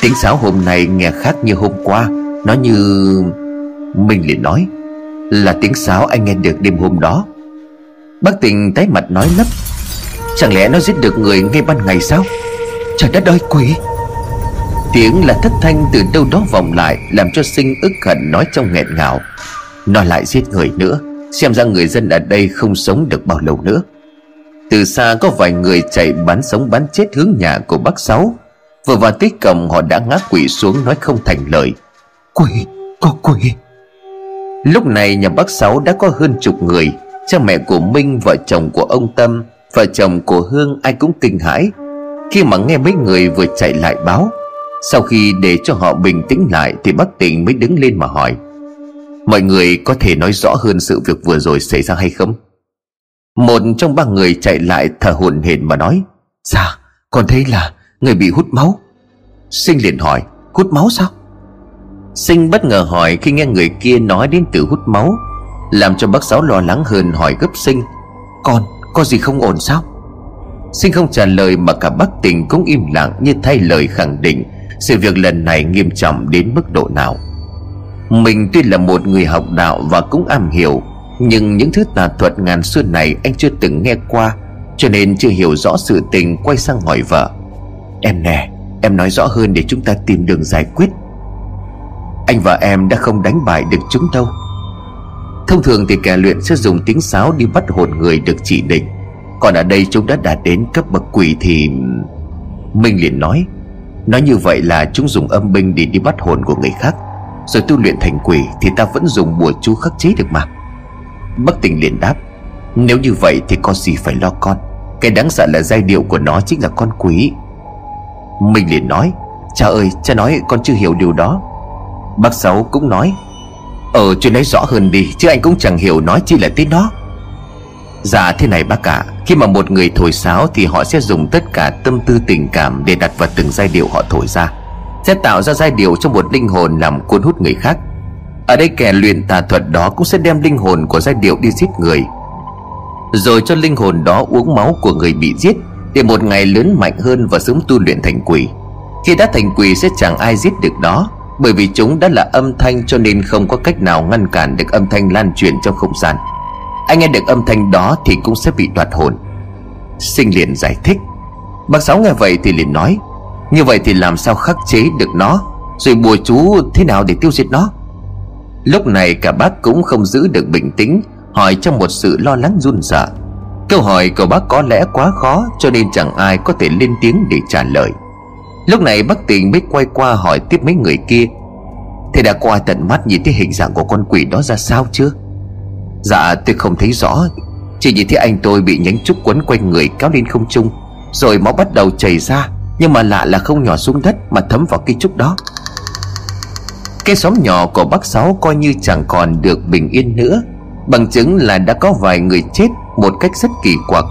Tiếng sáo hôm nay nghe khác như hôm qua, Nó như... mình liền nói, Là tiếng sáo anh nghe được đêm hôm đó. Bác tình tái mặt nói lấp Chẳng lẽ nó giết được người ngay ban ngày sao? Trời đất ơi quỷ. Tiếng là thất thanh từ đâu đó vòng lại Làm cho sinh ức hận nói trong nghẹn ngào. Nó lại giết người nữa Xem ra người dân ở đây không sống được bao lâu nữa. Từ xa có vài người chạy bắn sống bắn chết hướng nhà của bác Sáu. Vừa vào tới cổng họ đã ngã quỷ xuống nói không thành lời. Quỷ, có quỷ. Lúc này nhà bác Sáu đã có hơn chục người. Cha mẹ của Minh vợ chồng của ông Tâm Vợ chồng của Hương ai cũng kinh hãi Khi mà nghe mấy người vừa chạy lại báo Sau khi để cho họ bình tĩnh lại Thì bác tỉnh mới đứng lên mà hỏi Mọi người có thể nói rõ hơn sự việc vừa rồi xảy ra hay không? Một trong ba người chạy lại thở hổn hển mà nói Dạ con thấy là người bị hút máu Sinh liền hỏi Hút máu sao? Sinh bất ngờ hỏi khi nghe người kia nói đến từ hút máu làm cho bác Sáu lo lắng hơn hỏi gấp sinh. Con, có gì không ổn sao? Sinh không trả lời mà cả bác tình cũng im lặng như thay lời khẳng định Sự việc lần này nghiêm trọng đến mức độ nào. Mình tuy là một người học đạo và cũng am hiểu, Nhưng những thứ tà thuật ngàn xưa này anh chưa từng nghe qua, Cho nên chưa hiểu rõ sự tình quay sang hỏi vợ. Em nè, Em nói rõ hơn để chúng ta tìm đường giải quyết. Anh và em đã không đánh bại được chúng đâu. Thông thường thì kẻ luyện sẽ dùng tiếng sáo đi bắt hồn người được chỉ định. Còn ở đây chúng đã đạt đến cấp bậc quỷ thì Minh liền nói Nói như vậy là chúng dùng âm binh để đi bắt hồn của người khác. Rồi tu luyện thành quỷ Thì ta vẫn dùng bùa chú khắc chế được mà. Bất tình liền đáp, Nếu như vậy thì có gì phải lo con? Cái đáng sợ là giai điệu của nó chính là con quỷ. Minh liền nói, Cha ơi, cha nói con chưa hiểu điều đó. Bác Sáu cũng nói Ờ chuyện nói rõ hơn đi, Chứ anh cũng chẳng hiểu nói chi là tiếng đó Dạ thế này bác cả Khi mà một người thổi sáo Thì họ sẽ dùng tất cả tâm tư tình cảm Để đặt vào từng giai điệu họ thổi ra. Sẽ tạo ra giai điệu cho một linh hồn Làm cuốn hút người khác. Ở đây kẻ luyện tà thuật đó Cũng sẽ đem linh hồn của giai điệu đi giết người. Rồi cho linh hồn đó uống máu của người bị giết Để một ngày lớn mạnh hơn Và sớm tu luyện thành quỷ. Khi đã thành quỷ sẽ chẳng ai giết được đó bởi vì chúng đã là âm thanh cho nên không có cách nào ngăn cản được âm thanh lan truyền trong không gian. Anh nghe được âm thanh đó thì cũng sẽ bị đoạt hồn. Sinh liền giải thích. Bác Sáu nghe vậy thì liền nói, Như vậy thì làm sao khắc chế được nó? Rồi bùa chú thế nào để tiêu diệt nó? Lúc này cả bác cũng không giữ được bình tĩnh, Hỏi trong một sự lo lắng run sợ Câu hỏi của bác có lẽ quá khó Cho nên chẳng ai có thể lên tiếng để trả lời. Lúc này bác tình mới quay qua hỏi tiếp mấy người kia. Thế đã qua tận mắt nhìn thấy hình dạng của con quỷ đó ra sao chưa? Dạ tôi không thấy rõ. Chỉ nhìn thấy anh tôi bị nhánh trúc quấn quanh người kéo lên không trung, Rồi máu bắt đầu chảy ra, Nhưng mà lạ là không nhỏ xuống đất Mà thấm vào cây trúc đó. Cái xóm nhỏ của bác Sáu coi như chẳng còn được bình yên nữa, Bằng chứng là đã có vài người chết Một cách rất kỳ quặc.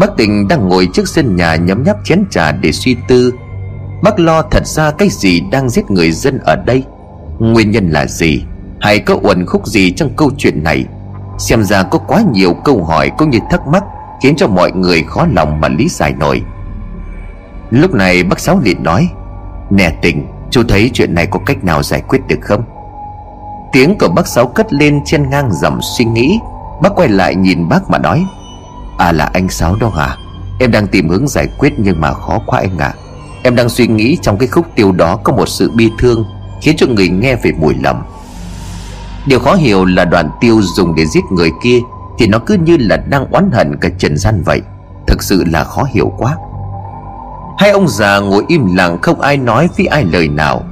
Bác tình đang ngồi trước sân nhà nhấm nháp chén trà để suy tư. Bác lo thật ra cái gì đang giết người dân ở đây? Nguyên nhân là gì? Hay có uẩn khúc gì trong câu chuyện này? Xem ra có quá nhiều câu hỏi cũng như thắc mắc Khiến cho mọi người khó lòng mà lý giải nổi. Lúc này bác Sáu liền nói, Nè tình, Chú thấy chuyện này có cách nào giải quyết được không? Tiếng của bác Sáu cất lên trên ngang dòng suy nghĩ. Bác quay lại nhìn bác mà nói À là anh Sáu đó hả? Em đang tìm hướng giải quyết nhưng mà khó quá anh ạ. à. Em đang suy nghĩ trong cái khúc tiêu đó có một sự bi thương, Khiến cho người nghe phải mùi lầm. Điều khó hiểu là đoạn tiêu dùng để giết người kia Thì nó cứ như là đang oán hận cả trần gian vậy. Thực sự là khó hiểu quá. Hai ông già ngồi im lặng không ai nói với ai lời nào.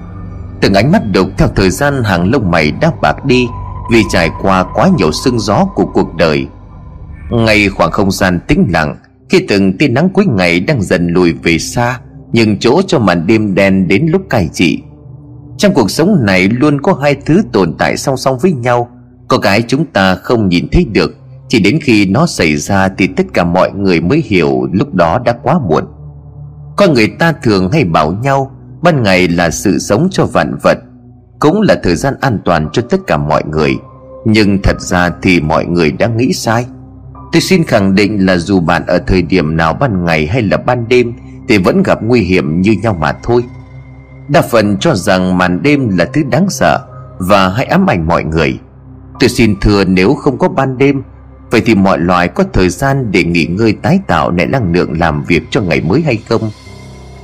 Từng ánh mắt đục theo thời gian hàng lông mày đã bạc đi Vì trải qua quá nhiều sương gió của cuộc đời. Ngay khoảng không gian tĩnh lặng, Khi từng tia nắng cuối ngày đang dần lùi về xa nhưng chỗ cho màn đêm đen đến lúc cai trị. Trong cuộc sống này luôn có hai thứ tồn tại song song với nhau. Có cái chúng ta không nhìn thấy được, Chỉ đến khi nó xảy ra thì tất cả mọi người mới hiểu lúc đó đã quá muộn. Con người ta thường hay bảo nhau, ban ngày là sự sống cho vạn vật, cũng là thời gian an toàn cho tất cả mọi người. Nhưng thật ra thì mọi người đã nghĩ sai. Tôi xin khẳng định là dù bạn ở thời điểm nào ban ngày hay là ban đêm thì vẫn gặp nguy hiểm như nhau mà thôi. Đa phần cho rằng màn đêm là thứ đáng sợ và hay ám ảnh mọi người. Tôi xin thưa nếu không có ban đêm, vậy thì mọi loài có thời gian để nghỉ ngơi tái tạo lại năng lượng làm việc cho ngày mới hay không?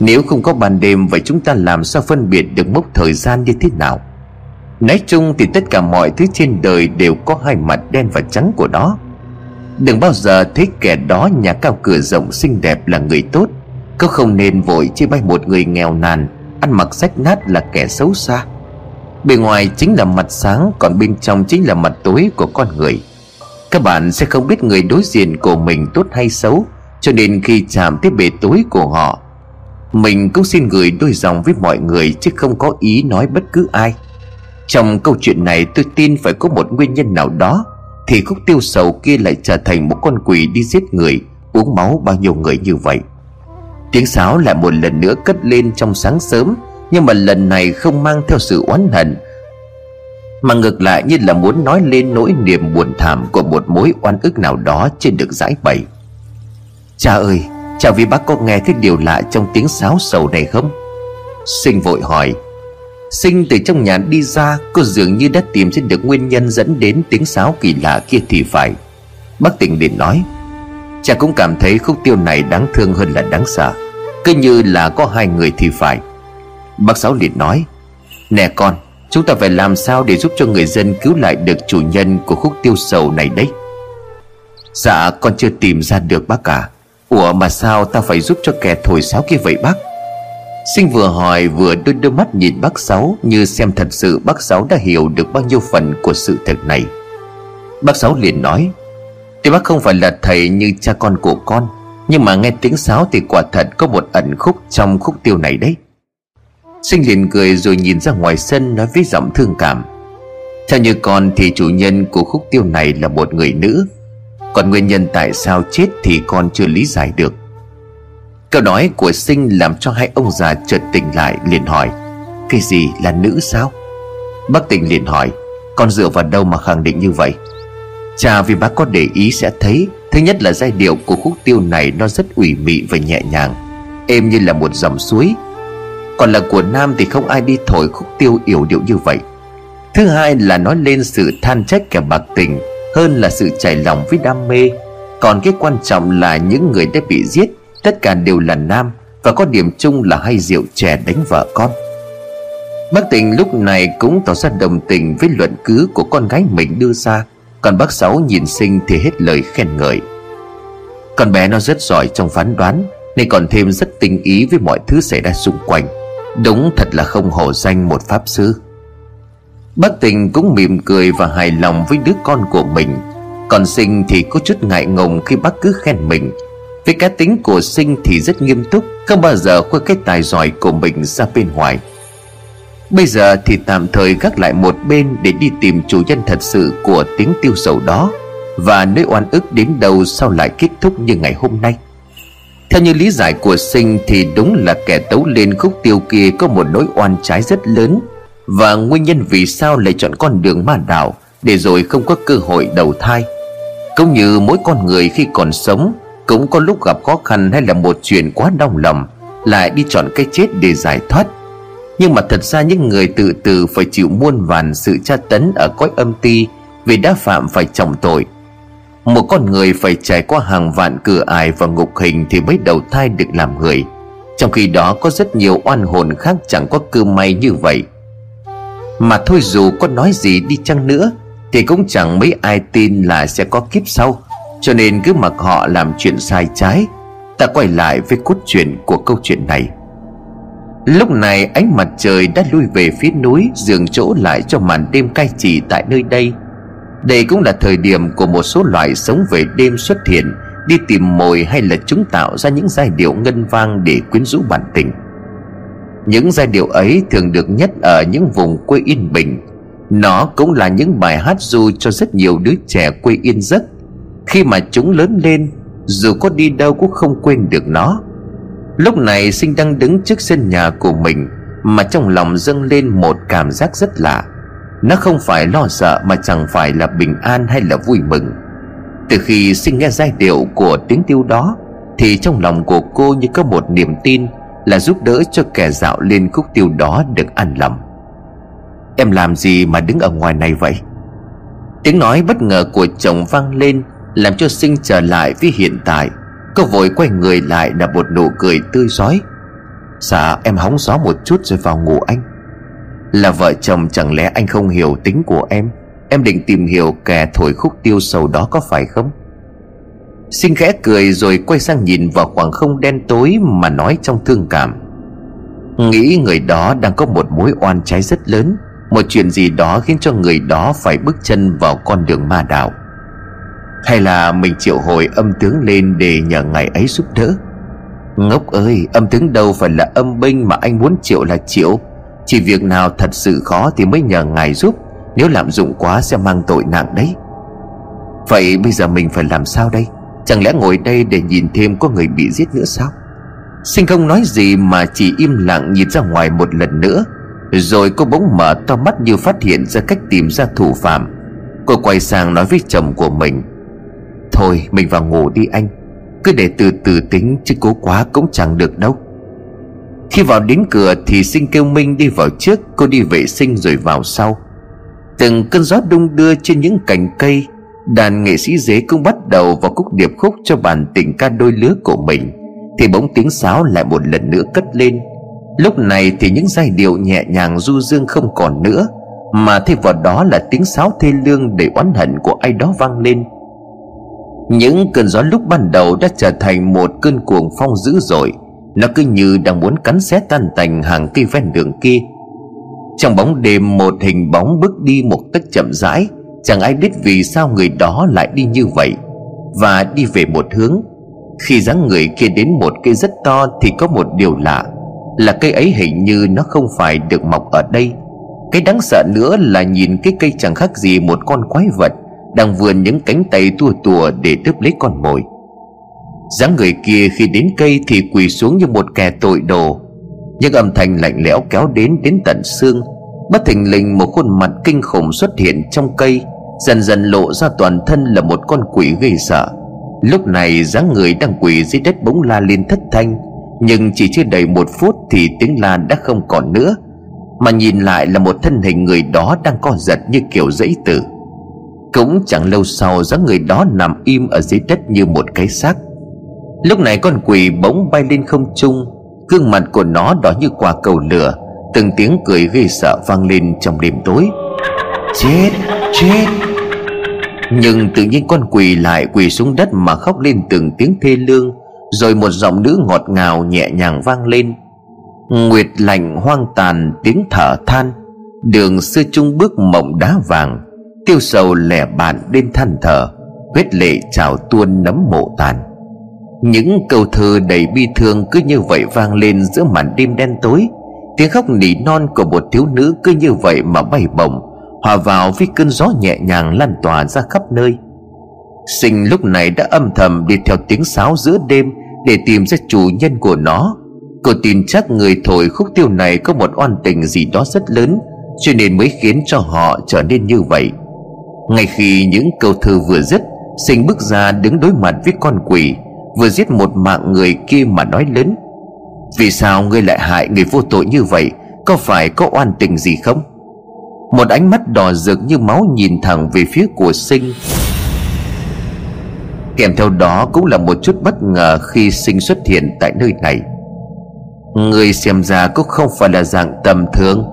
Nếu không có ban đêm, Vậy chúng ta làm sao phân biệt được mốc thời gian như thế nào? Nói chung thì tất cả mọi thứ trên đời Đều có hai mặt đen và trắng của nó. Đừng bao giờ thấy kẻ đó nhà cao cửa rộng xinh đẹp là người tốt. Có không nên vội chê bay một người nghèo nàn, Ăn mặc rách nát là kẻ xấu xa. Bề ngoài chính là mặt sáng, Còn bên trong chính là mặt tối của con người. Các bạn sẽ không biết người đối diện của mình tốt hay xấu, Cho nên khi chạm tới bề tối của họ, mình cũng xin gửi đôi dòng với mọi người Chứ không có ý nói bất cứ ai. Trong câu chuyện này tôi tin phải có một nguyên nhân nào đó, Thì khúc tiêu sầu kia lại trở thành một con quỷ đi giết người, Uống máu bao nhiêu người như vậy. Tiếng sáo lại một lần nữa cất lên trong sáng sớm, Nhưng mà lần này không mang theo sự oán hận, Mà ngược lại như là muốn nói lên nỗi niềm buồn thảm Của một mối oan ức nào đó trên được giải bày. Cha ơi Chào vì bác có nghe thấy điều lạ trong tiếng sáo sầu này không? Sinh vội hỏi. Sinh từ trong nhà đi ra, Cô dường như đã tìm ra được nguyên nhân dẫn đến tiếng sáo kỳ lạ kia thì phải. Bác tỉnh liền nói chàng cũng cảm thấy khúc tiêu này đáng thương hơn là đáng sợ. Cứ như là có hai người thì phải. Bác Sáu liền nói, Nè con, Chúng ta phải làm sao để giúp cho người dân cứu lại được chủ nhân của khúc tiêu sầu này đấy? Dạ con chưa tìm ra được, bác cả Ủa, mà sao ta phải giúp cho kẻ thổi sáo kia vậy, bác? Sinh vừa hỏi, vừa đôi đôi mắt nhìn bác Sáu, Như xem thật sự bác Sáu đã hiểu được bao nhiêu phần của sự thật này. Bác Sáu liền nói thì bác không phải là thầy như cha con của con, Nhưng mà nghe tiếng sáo thì quả thật có một ẩn khúc trong khúc tiêu này đấy. Sinh liền cười rồi nhìn ra ngoài sân nói với giọng thương cảm. Theo như con thì chủ nhân của khúc tiêu này là một người nữ. Còn nguyên nhân tại sao chết thì con chưa lý giải được. Câu nói của sinh làm cho hai ông già chợt tỉnh lại liền hỏi, Cái gì là nữ sao? Bác tỉnh liền hỏi, Con dựa vào đâu mà khẳng định như vậy? Cha vì bác có để ý sẽ thấy. Thứ nhất là giai điệu của khúc tiêu này Nó rất ủy mị và nhẹ nhàng. Êm như là một dòng suối. Còn là của nam thì không ai đi thổi khúc tiêu yểu điệu như vậy. Thứ hai là nói lên sự than trách kẻ bạc tình, hơn là sự chảy lòng với đam mê. Còn cái quan trọng là những người đã bị giết, tất cả đều là nam, và có điểm chung là hay rượu chè đánh vợ con. Bác tình lúc này cũng tỏ ra đồng tình với luận cứ của con gái mình đưa ra còn bác sáu nhìn sinh thì hết lời khen ngợi. Con bé nó rất giỏi trong phán đoán, nên còn thêm rất tinh ý với mọi thứ xảy ra xung quanh. Đúng thật là không hổ danh một pháp sư. Bác tình cũng mỉm cười và hài lòng với đứa con của mình. Còn sinh thì có chút ngại ngùng khi bác cứ khen mình. Với cá tính của sinh thì rất nghiêm túc, Không bao giờ khoe cái tài giỏi của mình ra bên ngoài. Bây giờ thì tạm thời gác lại một bên Để đi tìm chủ nhân thật sự của tiếng tiêu sầu đó Và nơi oan ức đến đâu sau lại kết thúc như ngày hôm nay. Theo như lý giải của sinh Thì đúng là kẻ tấu lên khúc tiêu kia Có một nỗi oan trái rất lớn Và nguyên nhân vì sao lại chọn con đường ma đạo Để rồi không có cơ hội đầu thai. Cũng như mỗi con người khi còn sống Cũng có lúc gặp khó khăn hay là một chuyện quá đau lòng, Lại đi chọn cái chết để giải thoát. Nhưng mà thật ra những người tự tử phải chịu muôn vàn sự tra tấn ở cõi âm ti Vì đã phạm phải trọng tội. Một con người phải trải qua hàng vạn cửa ải và ngục hình Thì mới đầu thai được làm người. Trong khi đó có rất nhiều oan hồn khác chẳng có cơ may như vậy. Mà thôi dù có nói gì đi chăng nữa, Thì cũng chẳng mấy ai tin là sẽ có kiếp sau. Cho nên cứ mặc họ làm chuyện sai trái, Ta quay lại với cốt truyện của câu chuyện này. Lúc này ánh mặt trời đã lui về phía núi, Dường chỗ lại cho màn đêm cai trị tại nơi đây. Đây cũng là thời điểm của một số loài sống về đêm xuất hiện, Đi tìm mồi hay là chúng tạo ra những giai điệu ngân vang để quyến rũ bản tình. Những giai điệu ấy thường được nhất ở những vùng quê yên bình. Nó cũng là những bài hát du cho rất nhiều đứa trẻ quê yên giấc. Khi mà chúng lớn lên, Dù có đi đâu cũng không quên được nó. Lúc này sinh đang đứng trước sân nhà của mình, Mà trong lòng dâng lên một cảm giác rất lạ. Nó không phải lo sợ mà chẳng phải là bình an hay là vui mừng. Từ khi sinh nghe giai điệu của tiếng tiêu đó, Thì trong lòng của cô như có một niềm tin Là giúp đỡ cho kẻ dạo lên khúc tiêu đó được an lòng Em làm gì mà đứng ở ngoài này vậy? Tiếng nói bất ngờ của chồng vang lên, Làm cho sinh trở lại với hiện tại. Cô vội quay người lại là một nụ cười tươi rói. Dạ em hóng gió một chút rồi vào ngủ anh. Là vợ chồng, chẳng lẽ anh không hiểu tính của em? Em định tìm hiểu kẻ thổi khúc tiêu sầu đó có phải không? Sinh khẽ cười rồi quay sang nhìn vào khoảng không đen tối Mà nói trong thương cảm. Nghĩ người đó đang có một mối oan trái rất lớn. Một chuyện gì đó khiến cho người đó phải bước chân vào con đường ma đạo. Hay là mình triệu hồi âm tướng lên để nhờ ngài ấy giúp đỡ? Ngốc ơi, âm tướng đâu phải là âm binh mà anh muốn triệu là triệu. Chỉ việc nào thật sự khó thì mới nhờ ngài giúp. Nếu lạm dụng quá sẽ mang tội nặng đấy. Vậy bây giờ mình phải làm sao đây? Chẳng lẽ ngồi đây để nhìn thêm có người bị giết nữa sao? Sinh không nói gì mà chỉ im lặng nhìn ra ngoài một lần nữa. Rồi cô bỗng mở to mắt như phát hiện ra cách tìm ra thủ phạm. Cô quay sang nói với chồng của mình. Thôi mình vào ngủ đi anh. Cứ để từ từ tính chứ cố quá cũng chẳng được đâu. Khi vào đến cửa thì sinh kêu minh đi vào trước, cô đi vệ sinh rồi vào sau. Từng cơn gió đung đưa trên những cành cây, đàn nghệ sĩ dế cũng bắt đầu vào khúc điệp khúc cho bản tình ca đôi lứa của mình. Thì bỗng tiếng sáo lại một lần nữa cất lên. Lúc này thì những giai điệu nhẹ nhàng du dương không còn nữa, mà thay vào đó là tiếng sáo thê lương đầy oán hận của ai đó vang lên những cơn gió lúc ban đầu đã trở thành một cơn cuồng phong dữ dội. Nó cứ như đang muốn cắn xé tan tành hàng cây ven đường kia. Trong bóng đêm, một hình bóng bước đi một cách chậm rãi. Chẳng ai biết vì sao người đó lại đi như vậy. Và đi về một hướng. Khi dáng người kia đến một cây rất to Thì có một điều lạ. Là cây ấy hình như nó không phải được mọc ở đây. Cái đáng sợ nữa là nhìn cái cây chẳng khác gì một con quái vật. Đang vườn những cánh tay tua tùa để đớp lấy con mồi. Dáng người kia khi đến cây thì quỳ xuống như một kẻ tội đồ những âm thanh lạnh lẽo kéo đến đến tận xương, bất thình lình một khuôn mặt kinh khủng xuất hiện trong cây, dần dần lộ ra toàn thân là một con quỷ gây sợ. Lúc này dáng người đang quỳ dưới đất bỗng la lên thất thanh, nhưng chỉ chưa đầy một phút thì tiếng la đã không còn nữa, mà nhìn lại là một thân hình người đó đang co giật như kiểu dãy tử cũng chẳng lâu sau dáng người đó nằm im ở dưới đất như một cái xác. Lúc này con quỷ bỗng bay lên không trung, Gương mặt của nó đỏ như quả cầu lửa, Từng tiếng cười ghê sợ vang lên trong đêm tối. Chết chết. Nhưng tự nhiên con quỷ lại quỳ xuống đất mà khóc lên từng tiếng thê lương, Rồi một giọng nữ ngọt ngào nhẹ nhàng vang lên. Nguyệt lạnh hoang tàn, tiếng thở than, Đường xưa trung bước mộng đá vàng. Tiêu sầu lẻ bạn đêm than thở, Huyết lệ trào tuôn nấm mộ tàn. Những câu thơ đầy bi thương cứ như vậy vang lên giữa màn đêm đen tối. Tiếng khóc nỉ non của một thiếu nữ cứ như vậy mà bay bổng, Hòa vào với cơn gió nhẹ nhàng lan tỏa ra khắp nơi. Sinh lúc này đã âm thầm đi theo tiếng sáo giữa đêm Để tìm ra chủ nhân của nó. Cô tin chắc người thổi khúc tiêu này Có một oan tình gì đó rất lớn, Cho nên mới khiến cho họ trở nên như vậy. Ngay khi những câu thơ vừa dứt, Sinh bước ra đứng đối mặt với con quỷ, Vừa giết một mạng người kia mà nói lớn, Vì sao ngươi lại hại người vô tội như vậy? Có phải có oan tình gì không? Một ánh mắt đỏ rực như máu nhìn thẳng về phía của sinh. Kèm theo đó cũng là một chút bất ngờ khi sinh xuất hiện tại nơi này. Người xem ra cũng không phải là dạng tầm thường.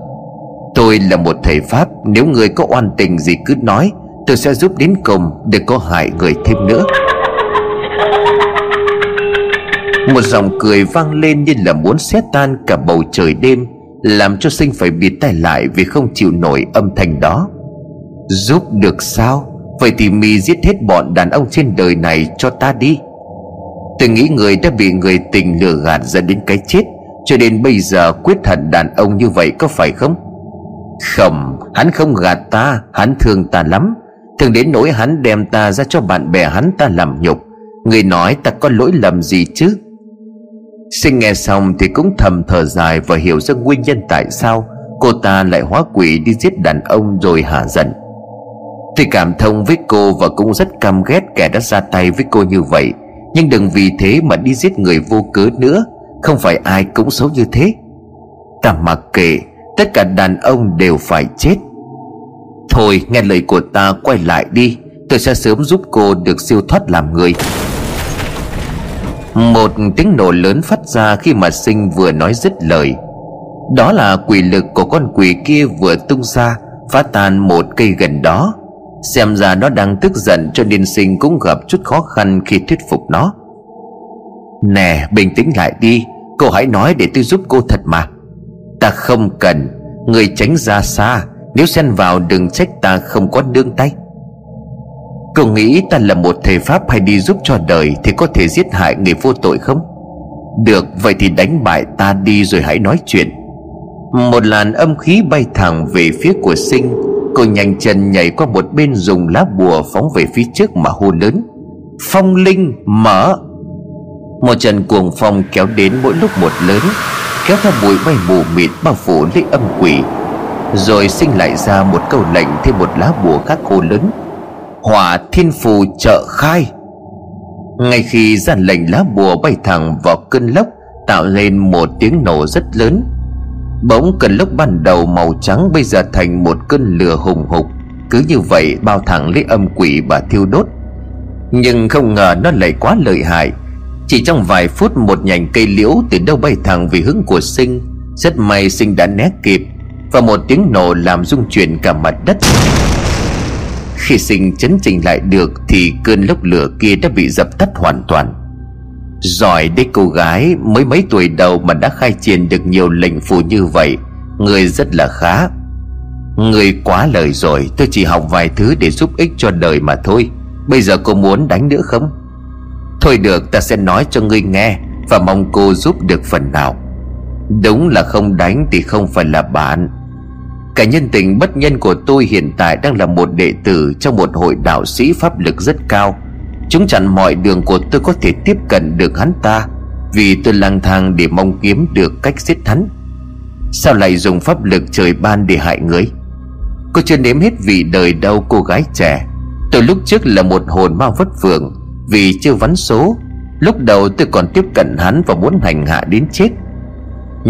Tôi là một thầy Pháp, Nếu người có oan tình gì cứ nói Tôi sẽ giúp đến cùng Để có hại người thêm nữa. Một giọng cười vang lên như là muốn xé tan cả bầu trời đêm, Làm cho sinh phải bịt tay lại Vì không chịu nổi âm thanh đó. Giúp được sao? Vậy thì mi giết hết bọn đàn ông trên đời này cho ta đi. Tôi nghĩ người đã bị người tình lừa gạt dẫn đến cái chết, Cho đến bây giờ quyết hận đàn ông như vậy có phải không? Không, Hắn không gạt ta, Hắn thương ta lắm. Thường đến nỗi hắn đem ta ra cho bạn bè hắn ta làm nhục. Người nói ta có lỗi lầm gì chứ? Sinh nghe xong thì cũng thầm thở dài Và hiểu ra nguyên nhân tại sao Cô ta lại hóa quỷ đi giết đàn ông rồi hả giận. Thì cảm thông với cô và cũng rất căm ghét kẻ đã ra tay với cô như vậy. Nhưng đừng vì thế mà đi giết người vô cớ nữa. Không phải ai cũng xấu như thế. Ta mặc kệ, Tất cả đàn ông đều phải chết. Thôi, nghe lời của ta, quay lại đi. Tôi sẽ sớm giúp cô được siêu thoát làm người. Một tiếng nổ lớn phát ra khi mà sinh vừa nói dứt lời. Đó là quỷ lực của con quỷ kia vừa tung ra, Phá tan một cây gần đó. Xem ra nó đang tức giận, cho nên sinh cũng gặp chút khó khăn khi thuyết phục nó. Nè, bình tĩnh lại đi. Cô hãy nói để tôi giúp cô thật mà. Ta không cần. Người tránh ra xa. Nếu xen vào đừng trách ta không có đương tay. Cậu nghĩ ta là một thầy Pháp hay đi giúp cho đời Thì có thể giết hại người vô tội không? Được, vậy thì đánh bại ta đi rồi hãy nói chuyện. Một làn âm khí bay thẳng về phía của sinh Cô nhanh chân nhảy qua một bên dùng lá bùa phóng về phía trước mà hô lớn. Phong linh, mở! Một trận cuồng phong kéo đến mỗi lúc một lớn, Kéo theo bụi bay mù mịt bao phủ lấy âm quỷ. Rồi sinh lại ra một câu lệnh thêm một lá bùa khác khô lớn. Hỏa thiên phù trợ khai. Ngay khi ra lệnh lá bùa bay thẳng vào cơn lốc, Tạo lên một tiếng nổ rất lớn. Bỗng cơn lốc ban đầu màu trắng bây giờ thành một cơn lửa hùng hục. Cứ như vậy bao thẳng lấy âm quỷ bà thiêu đốt. Nhưng không ngờ nó lại quá lợi hại. Chỉ trong vài phút một nhành cây liễu từ đâu bay thẳng về hướng của sinh. Rất may sinh đã né kịp. Và một tiếng nổ làm rung chuyển cả mặt đất. Khi sinh chấn chỉnh lại được Thì cơn lốc lửa kia đã bị dập tắt hoàn toàn. Giỏi đấy cô gái, Mới mấy tuổi đầu mà đã khai triển được nhiều lệnh phù như vậy, Người rất là khá. Người quá lời rồi, Tôi chỉ học vài thứ để giúp ích cho đời mà thôi. Bây giờ cô muốn đánh nữa không? Thôi được, ta sẽ nói cho ngươi nghe Và mong cô giúp được phần nào. Đúng là không đánh thì không phải là bạn. Cả nhân tình bất nhân của tôi hiện tại đang là một đệ tử Trong một hội đạo sĩ pháp lực rất cao. Chúng chặn mọi đường của tôi có thể tiếp cận được hắn ta, Vì tôi lang thang để mong kiếm được cách giết hắn. Sao lại dùng pháp lực trời ban để hại người? Cô chưa nếm hết vị đời đâu cô gái trẻ. Tôi lúc trước là một hồn ma vất vưởng, Vì chưa vắn số, Lúc đầu tôi còn tiếp cận hắn và muốn hành hạ đến chết.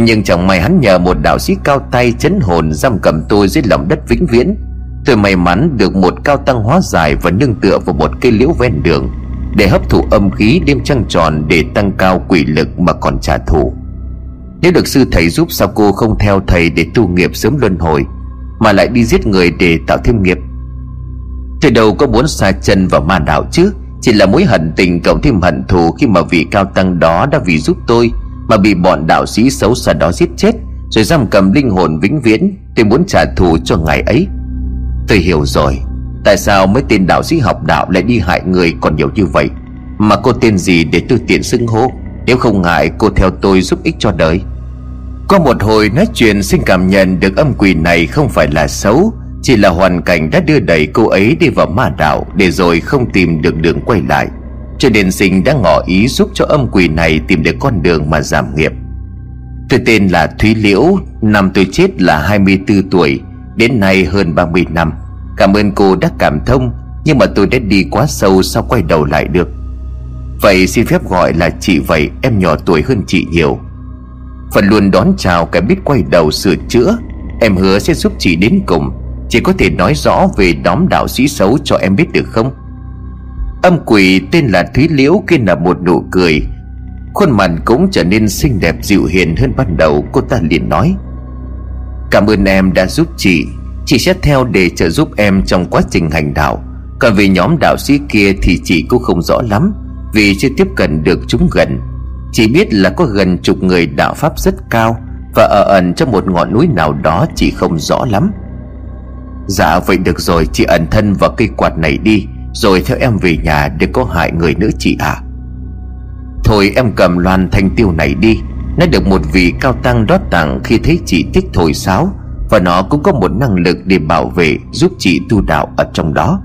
Nhưng chẳng may hắn nhờ một đạo sĩ cao tay chấn hồn giam cầm tôi dưới lòng đất vĩnh viễn. Tôi may mắn được một cao tăng hóa giải Và nương tựa vào một cây liễu ven đường, Để hấp thụ âm khí đêm trăng tròn Để tăng cao quỷ lực mà còn trả thù. Nếu được sư thầy giúp sao cô không theo thầy Để tu nghiệp sớm luân hồi, Mà lại đi giết người để tạo thêm nghiệp? Tôi đâu có muốn xa chân vào ma đạo chứ? Chỉ là mối hận tình cộng thêm hận thù Khi mà vị cao tăng đó đã vì giúp tôi mà bị bọn đạo sĩ xấu xa đó giết chết, Rồi giam cầm linh hồn vĩnh viễn Tôi muốn trả thù cho ngày ấy. Tôi hiểu rồi, Tại sao mấy tên đạo sĩ học đạo lại đi hại người còn nhiều như vậy? Mà cô tên gì để tôi tiện xưng hô? Nếu không ngại, cô theo tôi giúp ích cho đời. Qua một hồi nói chuyện xin cảm nhận được âm quỷ này không phải là xấu, Chỉ là hoàn cảnh đã đưa đẩy cô ấy đi vào ma đạo Để rồi không tìm được đường quay lại. Cho nên sinh đã ngỏ ý giúp cho âm quỷ này tìm được con đường mà giảm nghiệp. Tôi tên là Thúy Liễu, Năm tôi chết là 24 tuổi, Đến nay hơn 30 năm. Cảm ơn cô đã cảm thông, Nhưng mà tôi đã đi quá sâu sao quay đầu lại được. Vậy xin phép gọi là chị vậy, Em nhỏ tuổi hơn chị nhiều. Phần luôn đón chào cái biết quay đầu sửa chữa. Em hứa sẽ giúp chị đến cùng. Chị có thể nói rõ về đóm đạo sĩ xấu cho em biết được không? Âm quỷ tên là Thúy Liễu kia là một nụ cười. Khuôn mặt cũng trở nên xinh đẹp dịu hiền hơn ban đầu, Cô ta liền nói. Cảm ơn em đã giúp chị. Chị sẽ theo để trợ giúp em trong quá trình hành đạo. Còn về nhóm đạo sĩ kia thì chị cũng không rõ lắm, Vì chưa tiếp cận được chúng gần. Chỉ biết là có gần chục người đạo pháp rất cao, Và ở ẩn trong một ngọn núi nào đó chị không rõ lắm. Dạ vậy được rồi, chị ẩn thân vào cây quạt này đi. Rồi theo em về nhà để có hại người nữ chị à Thôi em cầm loan thanh tiêu này đi. Nó được một vị cao tăng đót tặng khi thấy chị thích thổi sáo. Và nó cũng có một năng lực để bảo vệ Giúp chị tu đạo ở trong đó.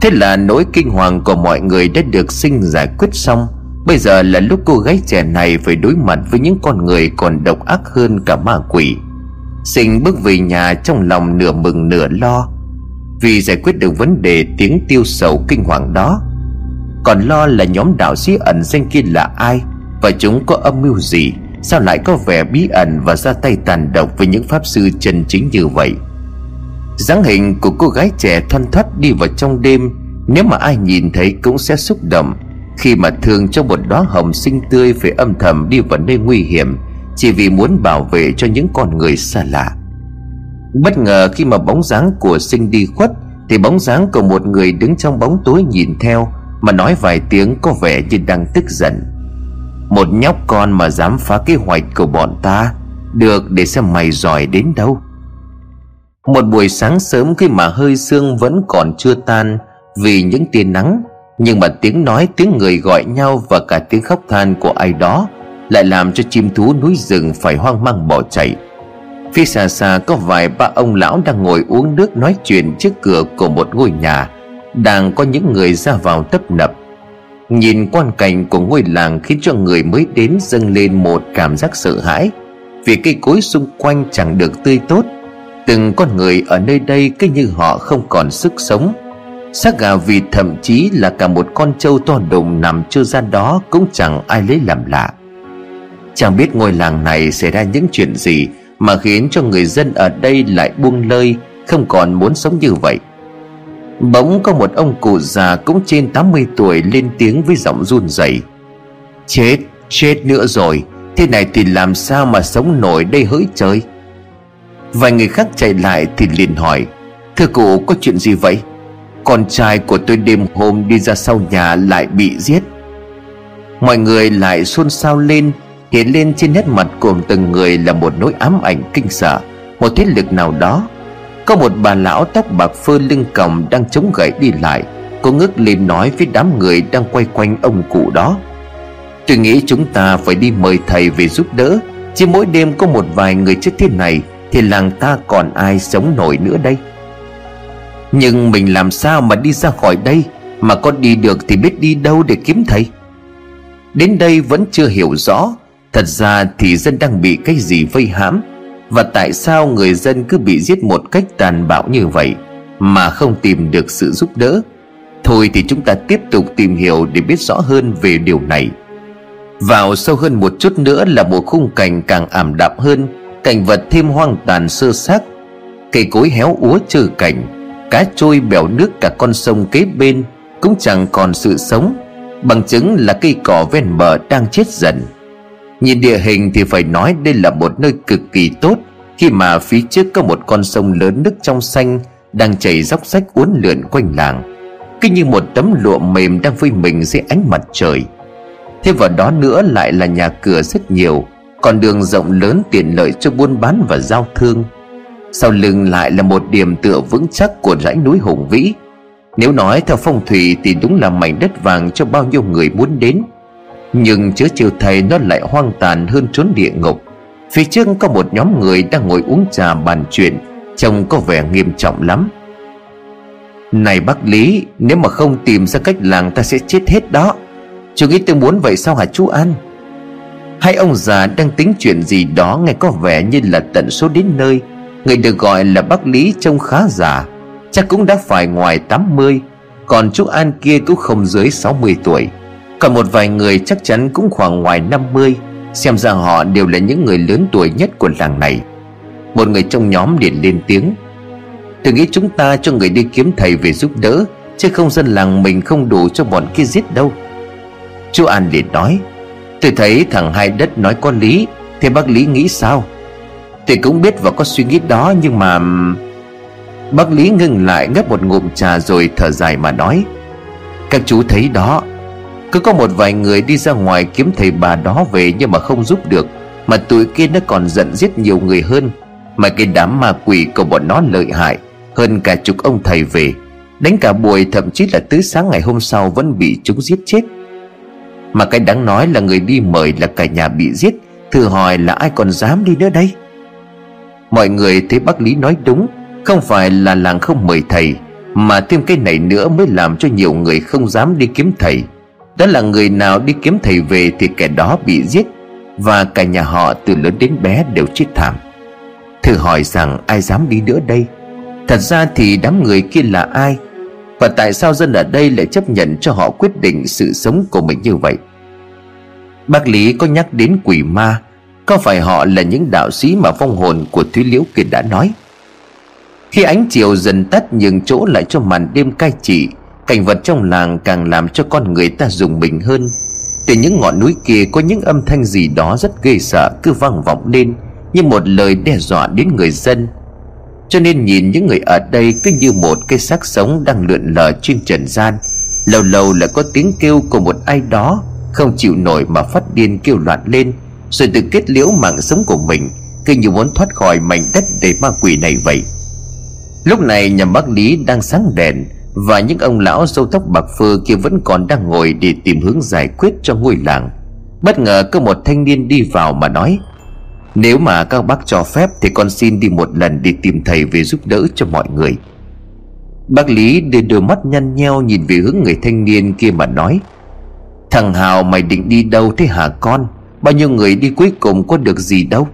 Thế là nỗi kinh hoàng của mọi người đã được sinh giải quyết xong. Bây giờ là lúc cô gái trẻ này phải đối mặt với những con người còn độc ác hơn cả ma quỷ. Sinh bước về nhà trong lòng nửa mừng nửa lo. Vì giải quyết được vấn đề tiếng tiêu sầu kinh hoàng đó, Còn lo là nhóm đạo sĩ ẩn danh kia là ai Và chúng có âm mưu gì, Sao lại có vẻ bí ẩn và ra tay tàn độc với những pháp sư chân chính như vậy? Dáng hình của cô gái trẻ thoăn thoắt đi vào trong đêm, Nếu mà ai nhìn thấy cũng sẽ xúc động Khi mà thường trong một đóa hồng xinh tươi Phải âm thầm đi vào nơi nguy hiểm chỉ vì muốn bảo vệ cho những con người xa lạ. Bất ngờ khi mà bóng dáng của sinh đi khuất, Thì bóng dáng của một người đứng trong bóng tối nhìn theo, Mà nói vài tiếng có vẻ như đang tức giận. Một nhóc con mà dám phá kế hoạch của bọn ta, Được để xem mày giỏi đến đâu. Một buổi sáng sớm khi mà hơi sương vẫn còn chưa tan, Vì những tia nắng, Nhưng mà tiếng nói tiếng người gọi nhau Và cả tiếng khóc than của ai đó lại làm cho chim thú núi rừng phải hoang mang bỏ chạy phía xa xa có vài ba ông lão đang ngồi uống nước nói chuyện trước cửa của một ngôi nhà, đang có những người ra vào tấp nập. Nhìn quan cảnh của ngôi làng khiến cho người mới đến dâng lên một cảm giác sợ hãi, vì cây cối xung quanh chẳng được tươi tốt. Từng con người ở nơi đây cứ như họ không còn sức sống. Xác gà vịt thậm chí là cả một con trâu to đùng nằm chưa ra đó cũng chẳng ai lấy làm lạ. Chẳng biết ngôi làng này xảy ra những chuyện gì mà khiến cho người dân ở đây lại buông lơi Không còn muốn sống như vậy. Bỗng có một ông cụ già cũng trên 80 tuổi lên tiếng với giọng run rẩy. Chết, chết nữa rồi Thế này thì làm sao mà sống nổi đây hỡi trời? Vài người khác chạy lại thì liền hỏi Thưa cụ có chuyện gì vậy? Con trai của tôi đêm hôm đi ra sau nhà lại bị giết. Mọi người lại xôn xao lên hiện lên trên nét mặt của từng người là một nỗi ám ảnh kinh sợ. Một thế lực nào đó, có một bà lão tóc bạc phơ lưng còng đang chống gậy đi lại, cô ngước lên nói với đám người đang quay quanh ông cụ đó. Tôi nghĩ chúng ta phải đi mời thầy về giúp đỡ chỉ mỗi đêm có một vài người chết thế này thì làng ta còn ai sống nổi nữa đây? Nhưng mình làm sao mà đi ra khỏi đây, mà có đi được thì biết đi đâu để kiếm thầy? Đến đây vẫn chưa hiểu rõ Thật ra thì dân đang bị cái gì vây hãm? Và tại sao người dân cứ bị giết một cách tàn bạo như vậy Mà không tìm được sự giúp đỡ? Thôi thì chúng ta tiếp tục tìm hiểu để biết rõ hơn về điều này. Vào sâu hơn một chút nữa là một khung cảnh càng ảm đạm hơn, Cảnh vật thêm hoang tàn sơ xác. Cây cối héo úa trừ cảnh Cá trôi bèo nước cả con sông kế bên Cũng chẳng còn sự sống, Bằng chứng là cây cỏ ven bờ đang chết dần. Nhìn địa hình thì phải nói đây là một nơi cực kỳ tốt, Khi mà phía trước có một con sông lớn nước trong xanh Đang chảy dốc rách uốn lượn quanh làng. Cứ như một tấm lụa mềm đang phơi mình dưới ánh mặt trời. Thêm vào đó nữa lại là nhà cửa rất nhiều, Còn đường rộng lớn tiện lợi cho buôn bán và giao thương. Sau lưng lại là một điểm tựa vững chắc của dãy núi hùng vĩ. Nếu nói theo phong thủy thì đúng là mảnh đất vàng cho bao nhiêu người muốn đến nhưng chứa chiều thầy nó lại hoang tàn hơn trốn địa ngục. Phía trước có một nhóm người đang ngồi uống trà bàn chuyện, Trông có vẻ nghiêm trọng lắm. Này bác Lý, Nếu mà không tìm ra cách làng ta sẽ chết hết đó. Chú nghĩ tôi muốn vậy sao hả chú An? Hai ông già đang tính chuyện gì đó Nghe có vẻ như là tận số đến nơi. Người được gọi là bác Lý trông khá già, Chắc cũng đã phải ngoài 80 Còn chú An kia cũng không dưới 60 tuổi. Còn một vài người chắc chắn cũng khoảng ngoài 50 Xem ra họ đều là những người lớn tuổi nhất của làng này. Một người trong nhóm liền lên tiếng. Tôi nghĩ chúng ta cho người đi kiếm thầy về giúp đỡ, Chứ không dân làng mình không đủ cho bọn kia giết đâu. Chú An liền nói. Tôi thấy thằng hai đất nói có lý, Thế bác Lý nghĩ sao? Tôi cũng biết và có suy nghĩ đó, Nhưng mà Bác Lý ngừng lại ngấp một ngụm trà rồi thở dài mà nói. Các chú thấy đó cứ có một vài người đi ra ngoài kiếm thầy bà đó về Nhưng mà không giúp được. Mà tụi kia nó còn giận giết nhiều người hơn. Mà cái đám ma quỷ của bọn nó lợi hại, Hơn cả chục ông thầy về. Đánh cả buổi, thậm chí là tứ sáng ngày hôm sau Vẫn bị chúng giết chết. Mà cái đáng nói là người đi mời là cả nhà bị giết, Thử hỏi là ai còn dám đi nữa đây? Mọi người thấy bác Lý nói đúng, Không phải là làng không mời thầy, Mà thêm cái này nữa mới làm cho nhiều người không dám đi kiếm thầy. Đó là người nào đi kiếm thầy về thì kẻ đó bị giết, Và cả nhà họ từ lớn đến bé đều chết thảm. Thử hỏi rằng ai dám đi nữa đây? Thật ra thì đám người kia là ai? Và tại sao dân ở đây lại chấp nhận cho họ quyết định sự sống của mình như vậy? Bác Lý có nhắc đến quỷ ma, có phải họ là những đạo sĩ mà phong hồn của Thúy Liễu kia đã nói? Khi ánh chiều dần tắt nhường chỗ lại cho màn đêm cai trị Cảnh vật trong làng càng làm cho con người ta dùng mình hơn. Từ những ngọn núi kia có những âm thanh gì đó rất ghê sợ cứ vang vọng lên, Như một lời đe dọa đến người dân. Cho nên nhìn những người ở đây cứ như một cái xác sống đang lượn lờ trên trần gian. Lâu lâu lại có tiếng kêu của một ai đó, Không chịu nổi mà phát điên kêu loạn lên, rồi tự kết liễu mạng sống của mình, cứ như muốn thoát khỏi mảnh đất để ma quỷ này vậy. Lúc này nhà bác lý đang sáng đèn và những ông lão râu tóc bạc phơ kia vẫn còn đang ngồi để tìm hướng giải quyết cho ngôi làng. Bất ngờ có một thanh niên đi vào mà nói, nếu mà các bác cho phép thì con xin đi một lần để tìm thầy về giúp đỡ cho mọi người. Bác Lý đưa đôi mắt nhăn nheo nhìn về hướng người thanh niên kia mà nói, Thằng Hào mày định đi đâu thế hả con? Bao nhiêu người đi cuối cùng có được gì đâu?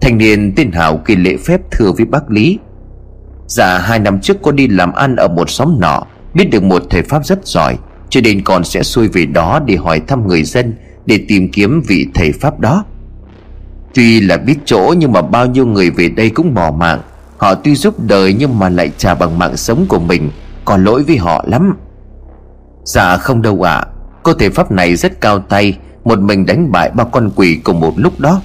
Thanh niên tên Hào kia lễ phép thưa với bác Lý Dạ hai năm trước cô đi làm ăn ở một xóm nọ. Biết được một thầy Pháp rất giỏi, Cho nên còn sẽ xuôi về đó để hỏi thăm người dân, Để tìm kiếm vị thầy Pháp đó. Tuy là biết chỗ nhưng mà bao nhiêu người về đây cũng bỏ mạng. Họ tuy giúp đời nhưng mà lại trả bằng mạng sống của mình Còn lỗi với họ lắm. Dạ không đâu ạ. À. Cô thầy Pháp này rất cao tay, một mình đánh bại ba con quỷ cùng một lúc đó.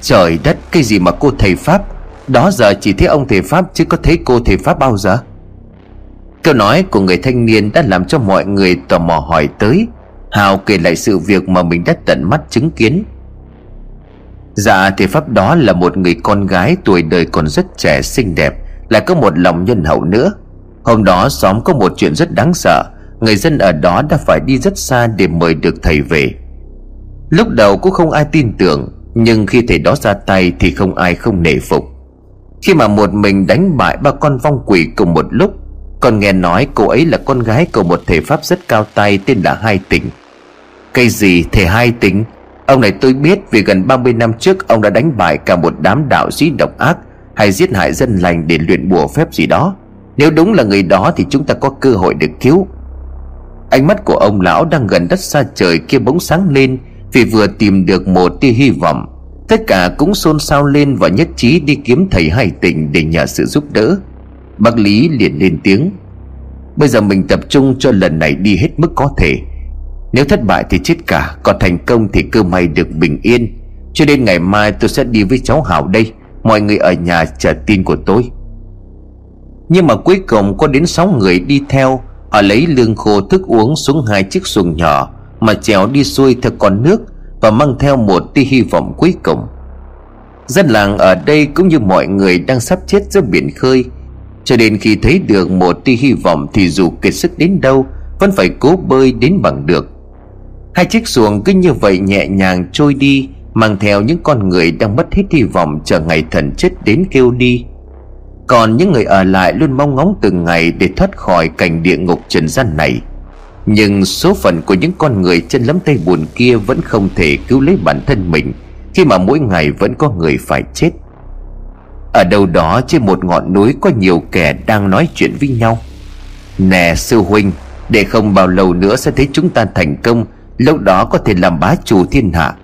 Trời đất, cái gì mà cô thầy Pháp đó giờ chỉ thấy ông thầy Pháp chứ có thấy cô thầy Pháp bao giờ? Câu nói của người thanh niên đã làm cho mọi người tò mò hỏi tới. Hào kể lại sự việc mà mình đã tận mắt chứng kiến. Dạ thầy Pháp đó là một người con gái tuổi đời còn rất trẻ, xinh đẹp, Lại có một lòng nhân hậu nữa. Hôm đó xóm có một chuyện rất đáng sợ. Người dân ở đó đã phải đi rất xa để mời được thầy về. Lúc đầu cũng không ai tin tưởng, Nhưng khi thầy đó ra tay thì không ai không nể phục. Khi mà một mình đánh bại ba con vong quỷ cùng một lúc Còn nghe nói cô ấy là con gái của một thể pháp rất cao tay tên là Hai Tỉnh Cây gì thể Hai Tỉnh Ông này tôi biết vì gần 30 năm trước ông đã đánh bại cả một đám đạo sĩ độc ác Hay giết hại dân lành để luyện bùa phép gì đó. Nếu đúng là người đó thì chúng ta có cơ hội được cứu. Ánh mắt của ông lão đang gần đất xa trời kia bỗng sáng lên vì vừa tìm được một tia hy vọng. Tất cả cũng xôn xao lên và nhất trí đi kiếm thầy hải tình để nhờ sự giúp đỡ. Bác Lý liền lên tiếng. Bây giờ mình tập trung cho lần này đi hết mức có thể. Nếu thất bại thì chết cả, Còn thành công thì cơ may được bình yên. Cho đến ngày mai tôi sẽ đi với cháu Hảo đây. Mọi người ở nhà chờ tin của tôi. Nhưng mà cuối cùng có đến 6 người đi theo. Họ lấy lương khô thức uống xuống hai chiếc xuồng nhỏ mà trèo đi xuôi theo con nước và mang theo một tia hy vọng cuối cùng. Dân làng ở đây cũng như mọi người đang sắp chết giữa biển khơi. Cho đến khi thấy được một tia hy vọng thì dù kiệt sức đến đâu, vẫn phải cố bơi đến bằng được. Hai chiếc xuồng cứ như vậy nhẹ nhàng trôi đi, mang theo những con người đang mất hết hy vọng chờ ngày thần chết đến kêu đi. Còn những người ở lại luôn mong ngóng từng ngày Để thoát khỏi cảnh địa ngục trần gian này. Nhưng số phận của những con người chân lấm tay buồn kia Vẫn không thể cứu lấy bản thân mình, Khi mà mỗi ngày vẫn có người phải chết. Ở đâu đó trên một ngọn núi Có nhiều kẻ đang nói chuyện với nhau. Nè, sư huynh, Để không bao lâu nữa sẽ thấy chúng ta thành công, Lúc đó có thể làm bá chủ thiên hạ.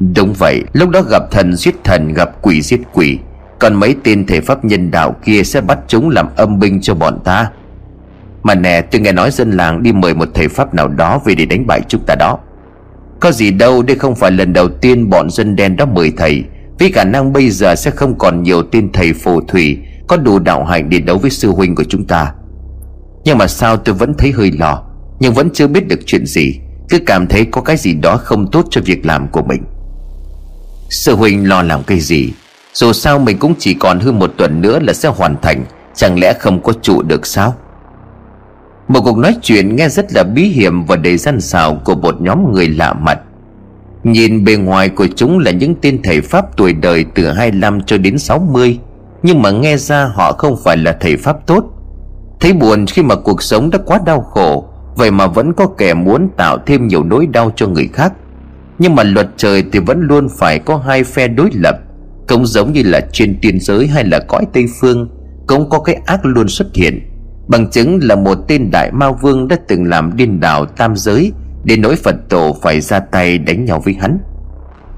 Đúng vậy, Lúc đó gặp thần giết thần, Gặp quỷ giết quỷ, Còn mấy tên thể pháp nhân đạo kia Sẽ bắt chúng làm âm binh cho bọn ta. Mà nè, tôi nghe nói dân làng Đi mời một thầy pháp nào đó Về để đánh bại chúng ta đó. Có gì đâu, đây không phải lần đầu tiên Bọn dân đen đó mời thầy. Vì khả năng bây giờ sẽ không còn nhiều tên thầy phù thủy, Có đủ đạo hạnh để đấu với sư huynh của chúng ta. Nhưng mà sao tôi vẫn thấy hơi lo, Nhưng vẫn chưa biết được chuyện gì. Cứ cảm thấy có cái gì đó không tốt cho việc làm của mình. Sư huynh lo làm cái gì? Dù sao mình cũng chỉ còn hơn một tuần nữa là sẽ hoàn thành, Chẳng lẽ không có trụ được sao? Một cuộc nói chuyện nghe rất là bí hiểm Và đầy gian xảo của một nhóm người lạ mặt. Nhìn bề ngoài của chúng là những tên thầy Pháp tuổi đời từ 25 cho đến 60 Nhưng mà nghe ra họ không phải là thầy Pháp tốt. Thấy buồn khi mà cuộc sống đã quá đau khổ, Vậy mà vẫn có kẻ muốn tạo thêm nhiều nỗi đau cho người khác. Nhưng mà luật trời thì vẫn luôn phải có hai phe đối lập, Cũng giống như là trên tiên giới hay là cõi Tây Phương, Cũng có cái ác luôn xuất hiện. Bằng chứng là một tên đại ma vương đã từng làm điên đảo tam giới Để nỗi Phật tổ phải ra tay đánh nhau với hắn.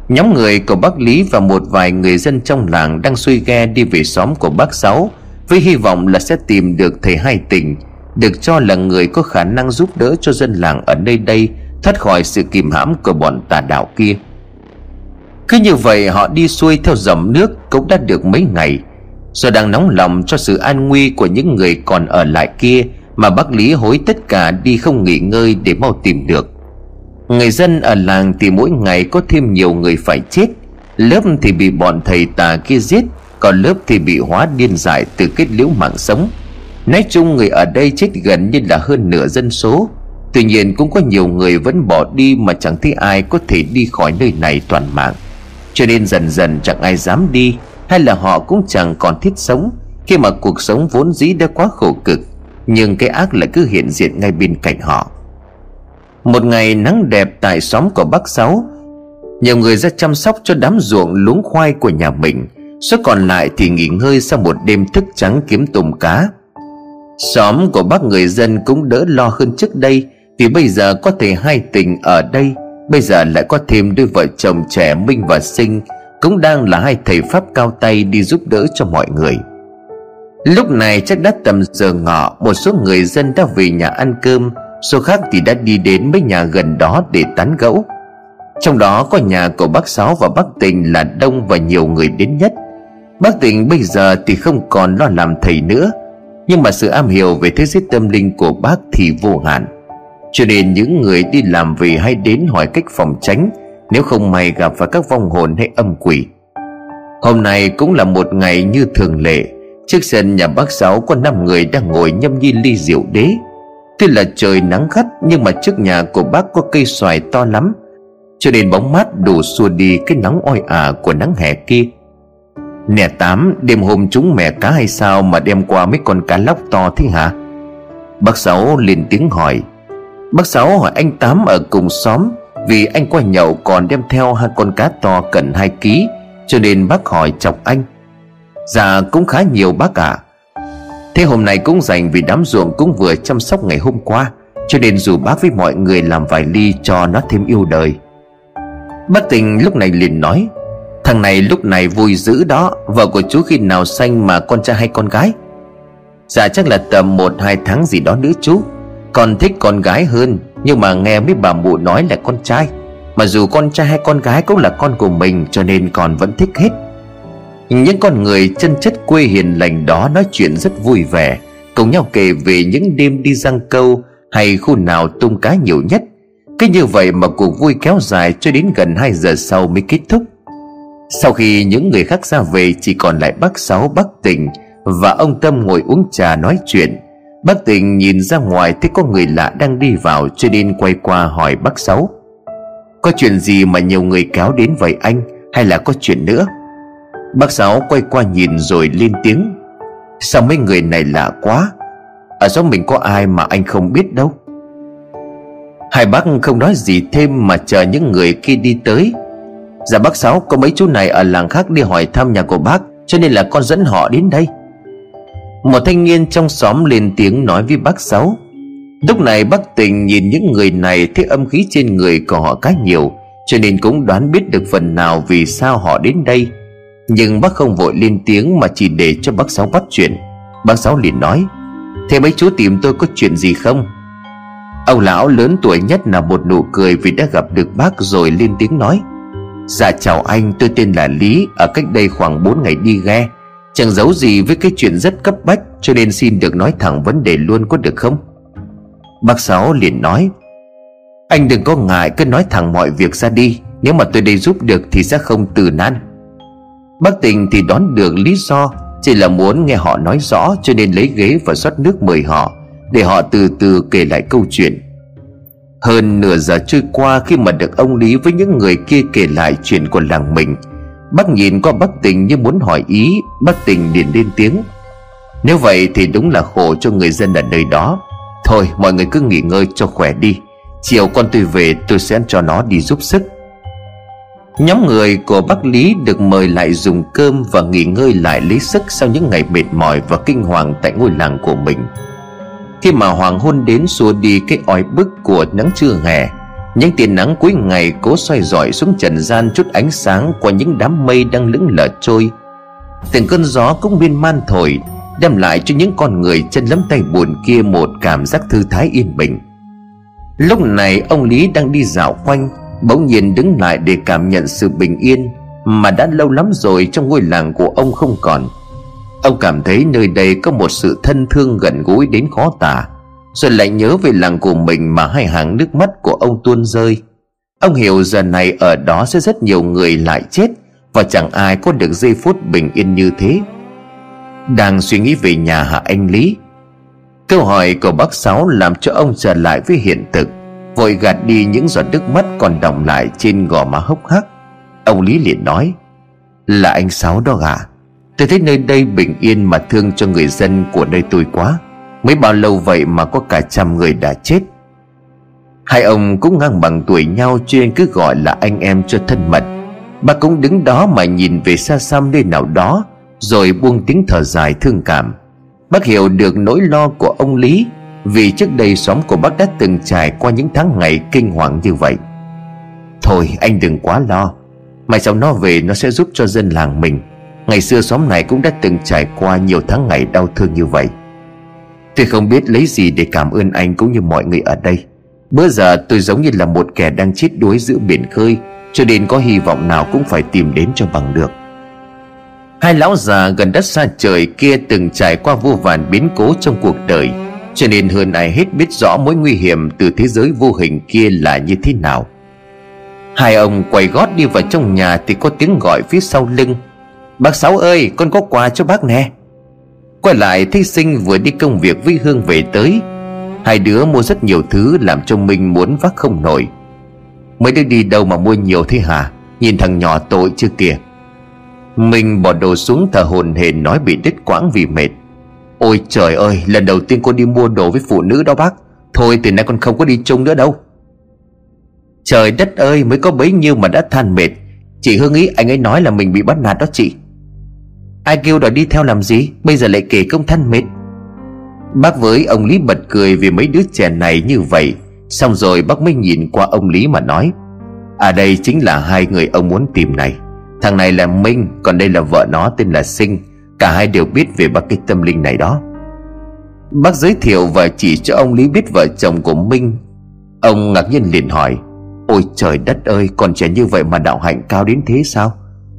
Nhóm người của bác Lý và một vài người dân trong làng đang xuôi ghe đi về xóm của bác Sáu Với hy vọng là sẽ tìm được thầy hai tình Được cho là người có khả năng giúp đỡ cho dân làng ở nơi đây, thoát khỏi sự kìm hãm của bọn tà đạo kia. Cứ như vậy, họ đi xuôi theo dòng nước cũng đã được mấy ngày do đang nóng lòng cho sự an nguy của những người còn ở lại kia mà bác lý hối tất cả đi không nghỉ ngơi để mau tìm được. Người dân ở làng thì mỗi ngày có thêm nhiều người phải chết. Lớp thì bị bọn thầy tà kia giết, còn lớp thì bị hóa điên dại từ kết liễu mạng sống. Nói chung người ở đây chết gần như là hơn nửa dân số. Tuy nhiên cũng có nhiều người vẫn bỏ đi mà chẳng thấy ai có thể đi khỏi nơi này toàn mạng. Cho nên dần dần chẳng ai dám đi. Hay là họ cũng chẳng còn thiết sống, Khi mà cuộc sống vốn dĩ đã quá khổ cực, Nhưng cái ác lại cứ hiện diện ngay bên cạnh họ. Một ngày nắng đẹp tại xóm của bác Sáu, Nhiều người ra chăm sóc cho đám ruộng luống khoai của nhà mình, Số còn lại thì nghỉ ngơi sau một đêm thức trắng kiếm tôm cá. Xóm của bác người dân cũng đỡ lo hơn trước đây, vì bây giờ có thể hai tình ở đây, Bây giờ lại có thêm đôi vợ chồng trẻ Minh và Sinh cũng đang là hai thầy Pháp cao tay đi giúp đỡ cho mọi người. Lúc này chắc đã tầm giờ ngọ, Một số người dân đã về nhà ăn cơm, Số khác thì đã đi đến mấy nhà gần đó để tán gẫu. Trong đó có nhà của bác Sáu và bác Tình là đông và nhiều người đến nhất. Bác Tình bây giờ thì không còn lo làm thầy nữa, Nhưng mà sự am hiểu về thế giới tâm linh của bác thì vô hạn. Cho nên những người đi làm về hay đến hỏi cách phòng tránh nếu không may gặp phải các vong hồn hay âm quỷ. Hôm nay cũng là một ngày như thường lệ, Trước sân nhà bác Sáu có 5 người đang ngồi nhâm nhi ly rượu đế. Tuy là trời nắng gắt, nhưng mà trước nhà của bác có cây xoài to lắm, Cho nên bóng mát đủ xua đi cái nắng oi ả của nắng hè kia. Nè Tám, đêm hôm chúng mẹ cá hay sao mà đem qua mấy con cá lóc to thế hả? Bác Sáu lên tiếng hỏi. Bác Sáu hỏi anh Tám ở cùng xóm vì anh qua nhậu còn đem theo hai con cá to cần 2 ký, Cho nên bác hỏi chọc anh. Dạ cũng khá nhiều bác ạ. À. Thế hôm nay cũng dành vì đám ruộng cũng vừa chăm sóc ngày hôm qua, Cho nên dù bác với mọi người làm vài ly cho nó thêm yêu đời. Bác tình lúc này liền nói, Thằng này lúc này vui dữ đó, Vợ của chú khi nào xanh mà con trai hay con gái? Dạ chắc là tầm một hai tháng gì đó nữa chú còn thích con gái hơn. Nhưng mà nghe mấy bà mụ nói là con trai. Mà dù con trai hay con gái cũng là con của mình, Cho nên còn vẫn thích hết. Những con người chân chất quê hiền lành đó Nói chuyện rất vui vẻ, Cùng nhau kể về những đêm đi răng câu Hay khu nào tung cá nhiều nhất. Cứ như vậy mà cuộc vui kéo dài Cho đến gần 2 giờ sau mới kết thúc. Sau khi những người khác ra về, Chỉ còn lại bác Sáu, bác Tình Và ông Tâm ngồi uống trà nói chuyện. Bác Tình nhìn ra ngoài thấy có người lạ đang đi vào cho nên quay qua hỏi bác Sáu. Có chuyện gì mà nhiều người kéo đến vậy anh? Hay là có chuyện nữa? Bác Sáu quay qua nhìn rồi lên tiếng. Sao mấy người này lạ quá? Ở xóm mình có ai mà anh không biết đâu. Hai bác không nói gì thêm mà chờ những người kia đi tới. Dạ bác Sáu có mấy chú này ở làng khác đi hỏi thăm nhà của bác, Cho nên là con dẫn họ đến đây. Một thanh niên trong xóm lên tiếng nói với bác Sáu. Lúc này bác tình nhìn những người này thấy âm khí trên người của họ khá nhiều, Cho nên cũng đoán biết được phần nào vì sao họ đến đây. Nhưng bác không vội lên tiếng mà chỉ để cho bác Sáu bắt chuyện. Bác Sáu liền nói, Thế mấy chú tìm tôi có chuyện gì không? Ông lão lớn tuổi nhất là một nụ cười vì đã gặp được bác rồi lên tiếng nói Dạ chào anh, tôi tên là Lý, Ở cách đây khoảng 4 ngày đi ghe. Chẳng giấu gì với cái chuyện rất cấp bách, Cho nên xin được nói thẳng vấn đề luôn có được không? Bác Sáu liền nói, Anh đừng có ngại, cứ nói thẳng mọi việc ra đi. Nếu mà tôi đây giúp được thì sẽ không từ nan. Bác Tình thì đón được lý do, Chỉ là muốn nghe họ nói rõ, Cho nên lấy ghế và rót nước mời họ, Để họ từ từ kể lại câu chuyện. Hơn nửa giờ trôi qua khi mà được ông Lý với những người kia kể lại chuyện của làng mình Bác nhìn qua bác tình như muốn hỏi ý Bác tình liền lên tiếng. Nếu vậy thì đúng là khổ cho người dân ở nơi đó. Thôi, mọi người cứ nghỉ ngơi cho khỏe đi. Chiều con tôi về, tôi sẽ cho nó đi giúp sức. Nhóm người của bác Lý được mời lại dùng cơm và nghỉ ngơi lại lấy sức sau những ngày mệt mỏi và kinh hoàng tại ngôi làng của mình. Khi mà hoàng hôn đến xua đi cái oi bức của nắng trưa hè những tia nắng cuối ngày cố xoay rọi xuống trần gian chút ánh sáng qua những đám mây đang lững lờ trôi. Từng cơn gió cũng biên man thổi, đem lại cho những con người chân lấm tay buồn kia một cảm giác thư thái yên bình. Lúc này, ông lý đang đi dạo quanh, bỗng nhiên đứng lại để cảm nhận sự bình yên mà đã lâu lắm rồi trong ngôi làng của ông không còn. Ông cảm thấy nơi đây có một sự thân thương gần gũi đến khó tả. Rồi lại nhớ về làng của mình mà hai hàng nước mắt của ông tuôn rơi. Ông hiểu giờ này ở đó sẽ rất nhiều người lại chết Và chẳng ai có được giây phút bình yên như thế. Đang suy nghĩ về nhà hạ anh Lý, Câu hỏi của bác Sáu làm cho ông trở lại với hiện thực, Vội gạt đi những giọt nước mắt còn đọng lại trên gò má hốc hác. Ông Lý liền nói, Là anh Sáu đó à Tôi thấy nơi đây bình yên mà thương cho người dân của nơi tôi quá. Mấy bao lâu vậy mà có cả trăm người đã chết? Hai ông cũng ngang bằng tuổi nhau cho nên cứ gọi là anh em cho thân mật. Bác cũng đứng đó mà nhìn về xa xăm nơi nào đó, Rồi buông tiếng thở dài thương cảm. Bác hiểu được nỗi lo của ông Lý, Vì trước đây xóm của bác đã từng trải qua những tháng ngày kinh hoàng như vậy. Thôi, anh đừng quá lo. Mai sau nó về, nó sẽ giúp cho dân làng mình. Ngày xưa xóm này cũng đã từng trải qua nhiều tháng ngày đau thương như vậy. Tôi không biết lấy gì để cảm ơn anh cũng như mọi người ở đây. Bữa giờ tôi giống như là một kẻ đang chết đuối giữa biển khơi, Cho nên có hy vọng nào cũng phải tìm đến cho bằng được. Hai lão già gần đất xa trời kia từng trải qua vô vàn biến cố trong cuộc đời, Cho nên hơn ai hết biết rõ mối nguy hiểm từ thế giới vô hình kia là như thế nào. Hai ông quay gót đi vào trong nhà thì có tiếng gọi phía sau lưng. Bác Sáu ơi, con có quà cho bác nè. Quay lại, thí sinh vừa đi công việc với Hương về tới. Hai đứa mua rất nhiều thứ làm cho mình muốn vác không nổi. Mấy đứa đi đâu mà mua nhiều thế hả? Nhìn thằng nhỏ tội chưa kìa. Mình bỏ đồ xuống thở hồn hển nói bị đứt quãng vì mệt. Ôi trời ơi, lần đầu tiên con đi mua đồ với phụ nữ đó bác. Thôi, từ nay con không có đi chung nữa đâu. Trời đất ơi, mới có bấy nhiêu mà đã than mệt. Chị Hương ý, anh ấy nói là mình bị bắt nạt đó chị. Ai kêu đòi đi theo làm gì, Bây giờ lại kể công thân mệt Bác với ông Lý bật cười vì mấy đứa trẻ này như vậy. Xong rồi bác mới nhìn qua ông Lý mà nói À đây chính là hai người ông muốn tìm này. Thằng này là Minh, Còn đây là vợ nó tên là Sinh. Cả hai đều biết về bác cái tâm linh này đó. Bác giới thiệu và chỉ cho ông Lý biết vợ chồng của Minh. Ông ngạc nhiên liền hỏi, Ôi trời đất ơi Còn trẻ như vậy mà đạo hạnh cao đến thế sao?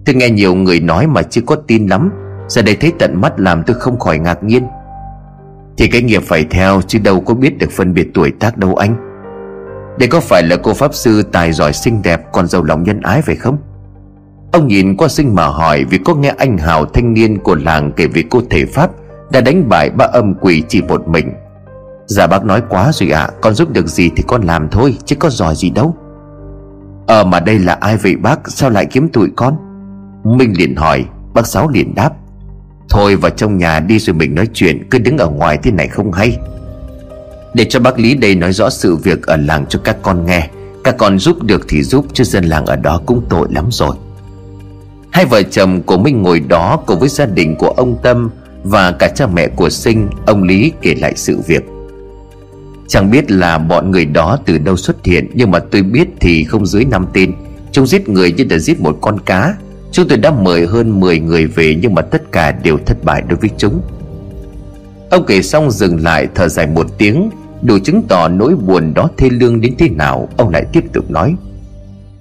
Tôi nghe nhiều người nói mà chưa có tin lắm. Giờ đây thấy tận mắt làm tôi không khỏi ngạc nhiên. Thì cái nghiệp phải theo Chứ đâu có biết được phân biệt tuổi tác đâu anh. Đây có phải là cô Pháp Sư tài giỏi xinh đẹp Còn giàu lòng nhân ái phải không? Ông nhìn qua sinh mà hỏi Vì có nghe anh Hào thanh niên của làng Kể về cô thể Pháp Đã đánh bại ba âm quỷ chỉ một mình. Dạ bác nói quá rồi ạ à, Con giúp được gì thì con làm thôi Chứ có giỏi gì đâu. Ờ mà đây là ai vậy bác? Sao lại kiếm tụi con? Minh liền hỏi. Bác Sáu liền đáp. Thôi vào trong nhà đi rồi mình nói chuyện, Cứ đứng ở ngoài thế này không hay. Để cho bác Lý đây nói rõ sự việc ở làng cho các con nghe. Các con giúp được thì giúp, Chứ dân làng ở đó cũng tội lắm rồi. Hai vợ chồng của Minh ngồi đó Cùng với gia đình của ông Tâm Và cả cha mẹ của Sinh, Ông Lý kể lại sự việc. Chẳng biết là bọn người đó từ đâu xuất hiện, Nhưng mà tôi biết thì không dưới năm tên. Chúng giết người như đã giết một con cá. Chúng tôi đã mời hơn 10 người về Nhưng mà tất cả đều thất bại đối với chúng. Ông kể xong dừng lại, thở dài một tiếng, Đủ chứng tỏ nỗi buồn đó thê lương đến thế nào, Ông lại tiếp tục nói.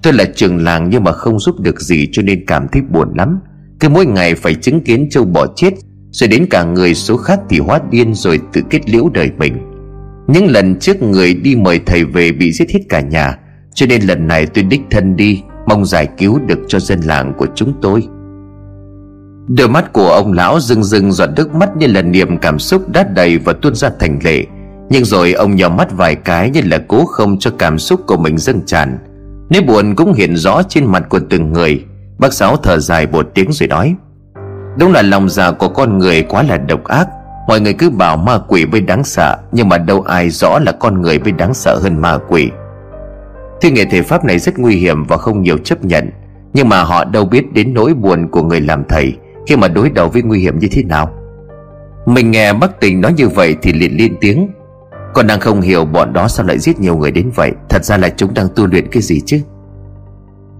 Tôi là trường làng nhưng mà không giúp được gì cho nên cảm thấy buồn lắm. Cứ mỗi ngày phải chứng kiến châu bò chết, Rồi đến cả người số khác thì hóa điên rồi tự kết liễu đời mình. Những lần trước người đi mời thầy về bị giết hết cả nhà, Cho nên lần này tôi đích thân đi. Mong giải cứu được cho dân làng của chúng tôi. Đôi mắt của ông lão rưng rưng giọt nước mắt như là niềm cảm xúc đát đầy và tuôn ra thành lệ. Nhưng rồi ông nhỏ mắt vài cái như là cố không cho cảm xúc của mình dâng tràn. Nỗi buồn cũng hiện rõ trên mặt của từng người. Bác Sáu thở dài một tiếng rồi nói, Đúng là lòng già của con người quá là độc ác. Mọi người cứ bảo ma quỷ mới đáng sợ, Nhưng mà đâu ai rõ là con người mới đáng sợ hơn ma quỷ. Thi nghệ thể pháp này rất nguy hiểm và không nhiều chấp nhận, Nhưng mà họ đâu biết đến nỗi buồn của người làm thầy Khi mà đối đầu với nguy hiểm như thế nào. Mình nghe bác tình nói như vậy thì liền lên tiếng, Con đang không hiểu bọn đó sao lại giết nhiều người đến vậy, Thật ra là chúng đang tu luyện cái gì chứ?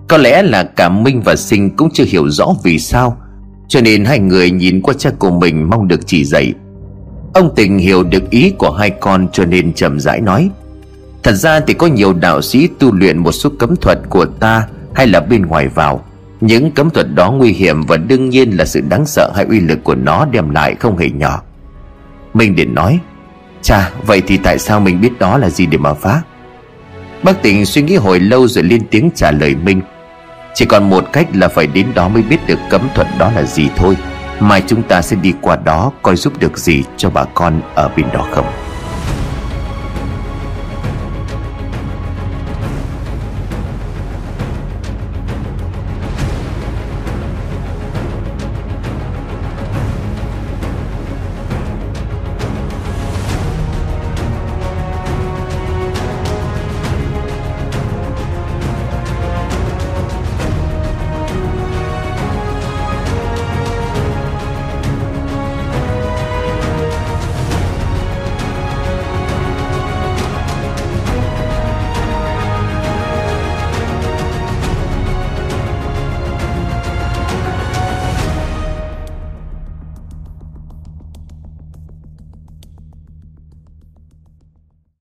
Có lẽ là cả Minh và Sinh cũng chưa hiểu rõ vì sao, Cho nên hai người nhìn qua cha của mình mong được chỉ dạy. Ông tình hiểu được ý của hai con cho nên chậm rãi nói Thật ra thì có nhiều đạo sĩ tu luyện một số cấm thuật của ta Hay là bên ngoài vào. Những cấm thuật đó nguy hiểm và đương nhiên là sự đáng sợ hay uy lực của nó đem lại không hề nhỏ. Minh Điển nói, Chà, vậy thì tại sao mình biết đó là gì để mà phá? Bác tỉnh suy nghĩ hồi lâu rồi lên tiếng trả lời Minh, Chỉ còn một cách là phải đến đó mới biết được cấm thuật đó là gì thôi. Mai chúng ta sẽ đi qua đó coi giúp được gì cho bà con ở bên đó không?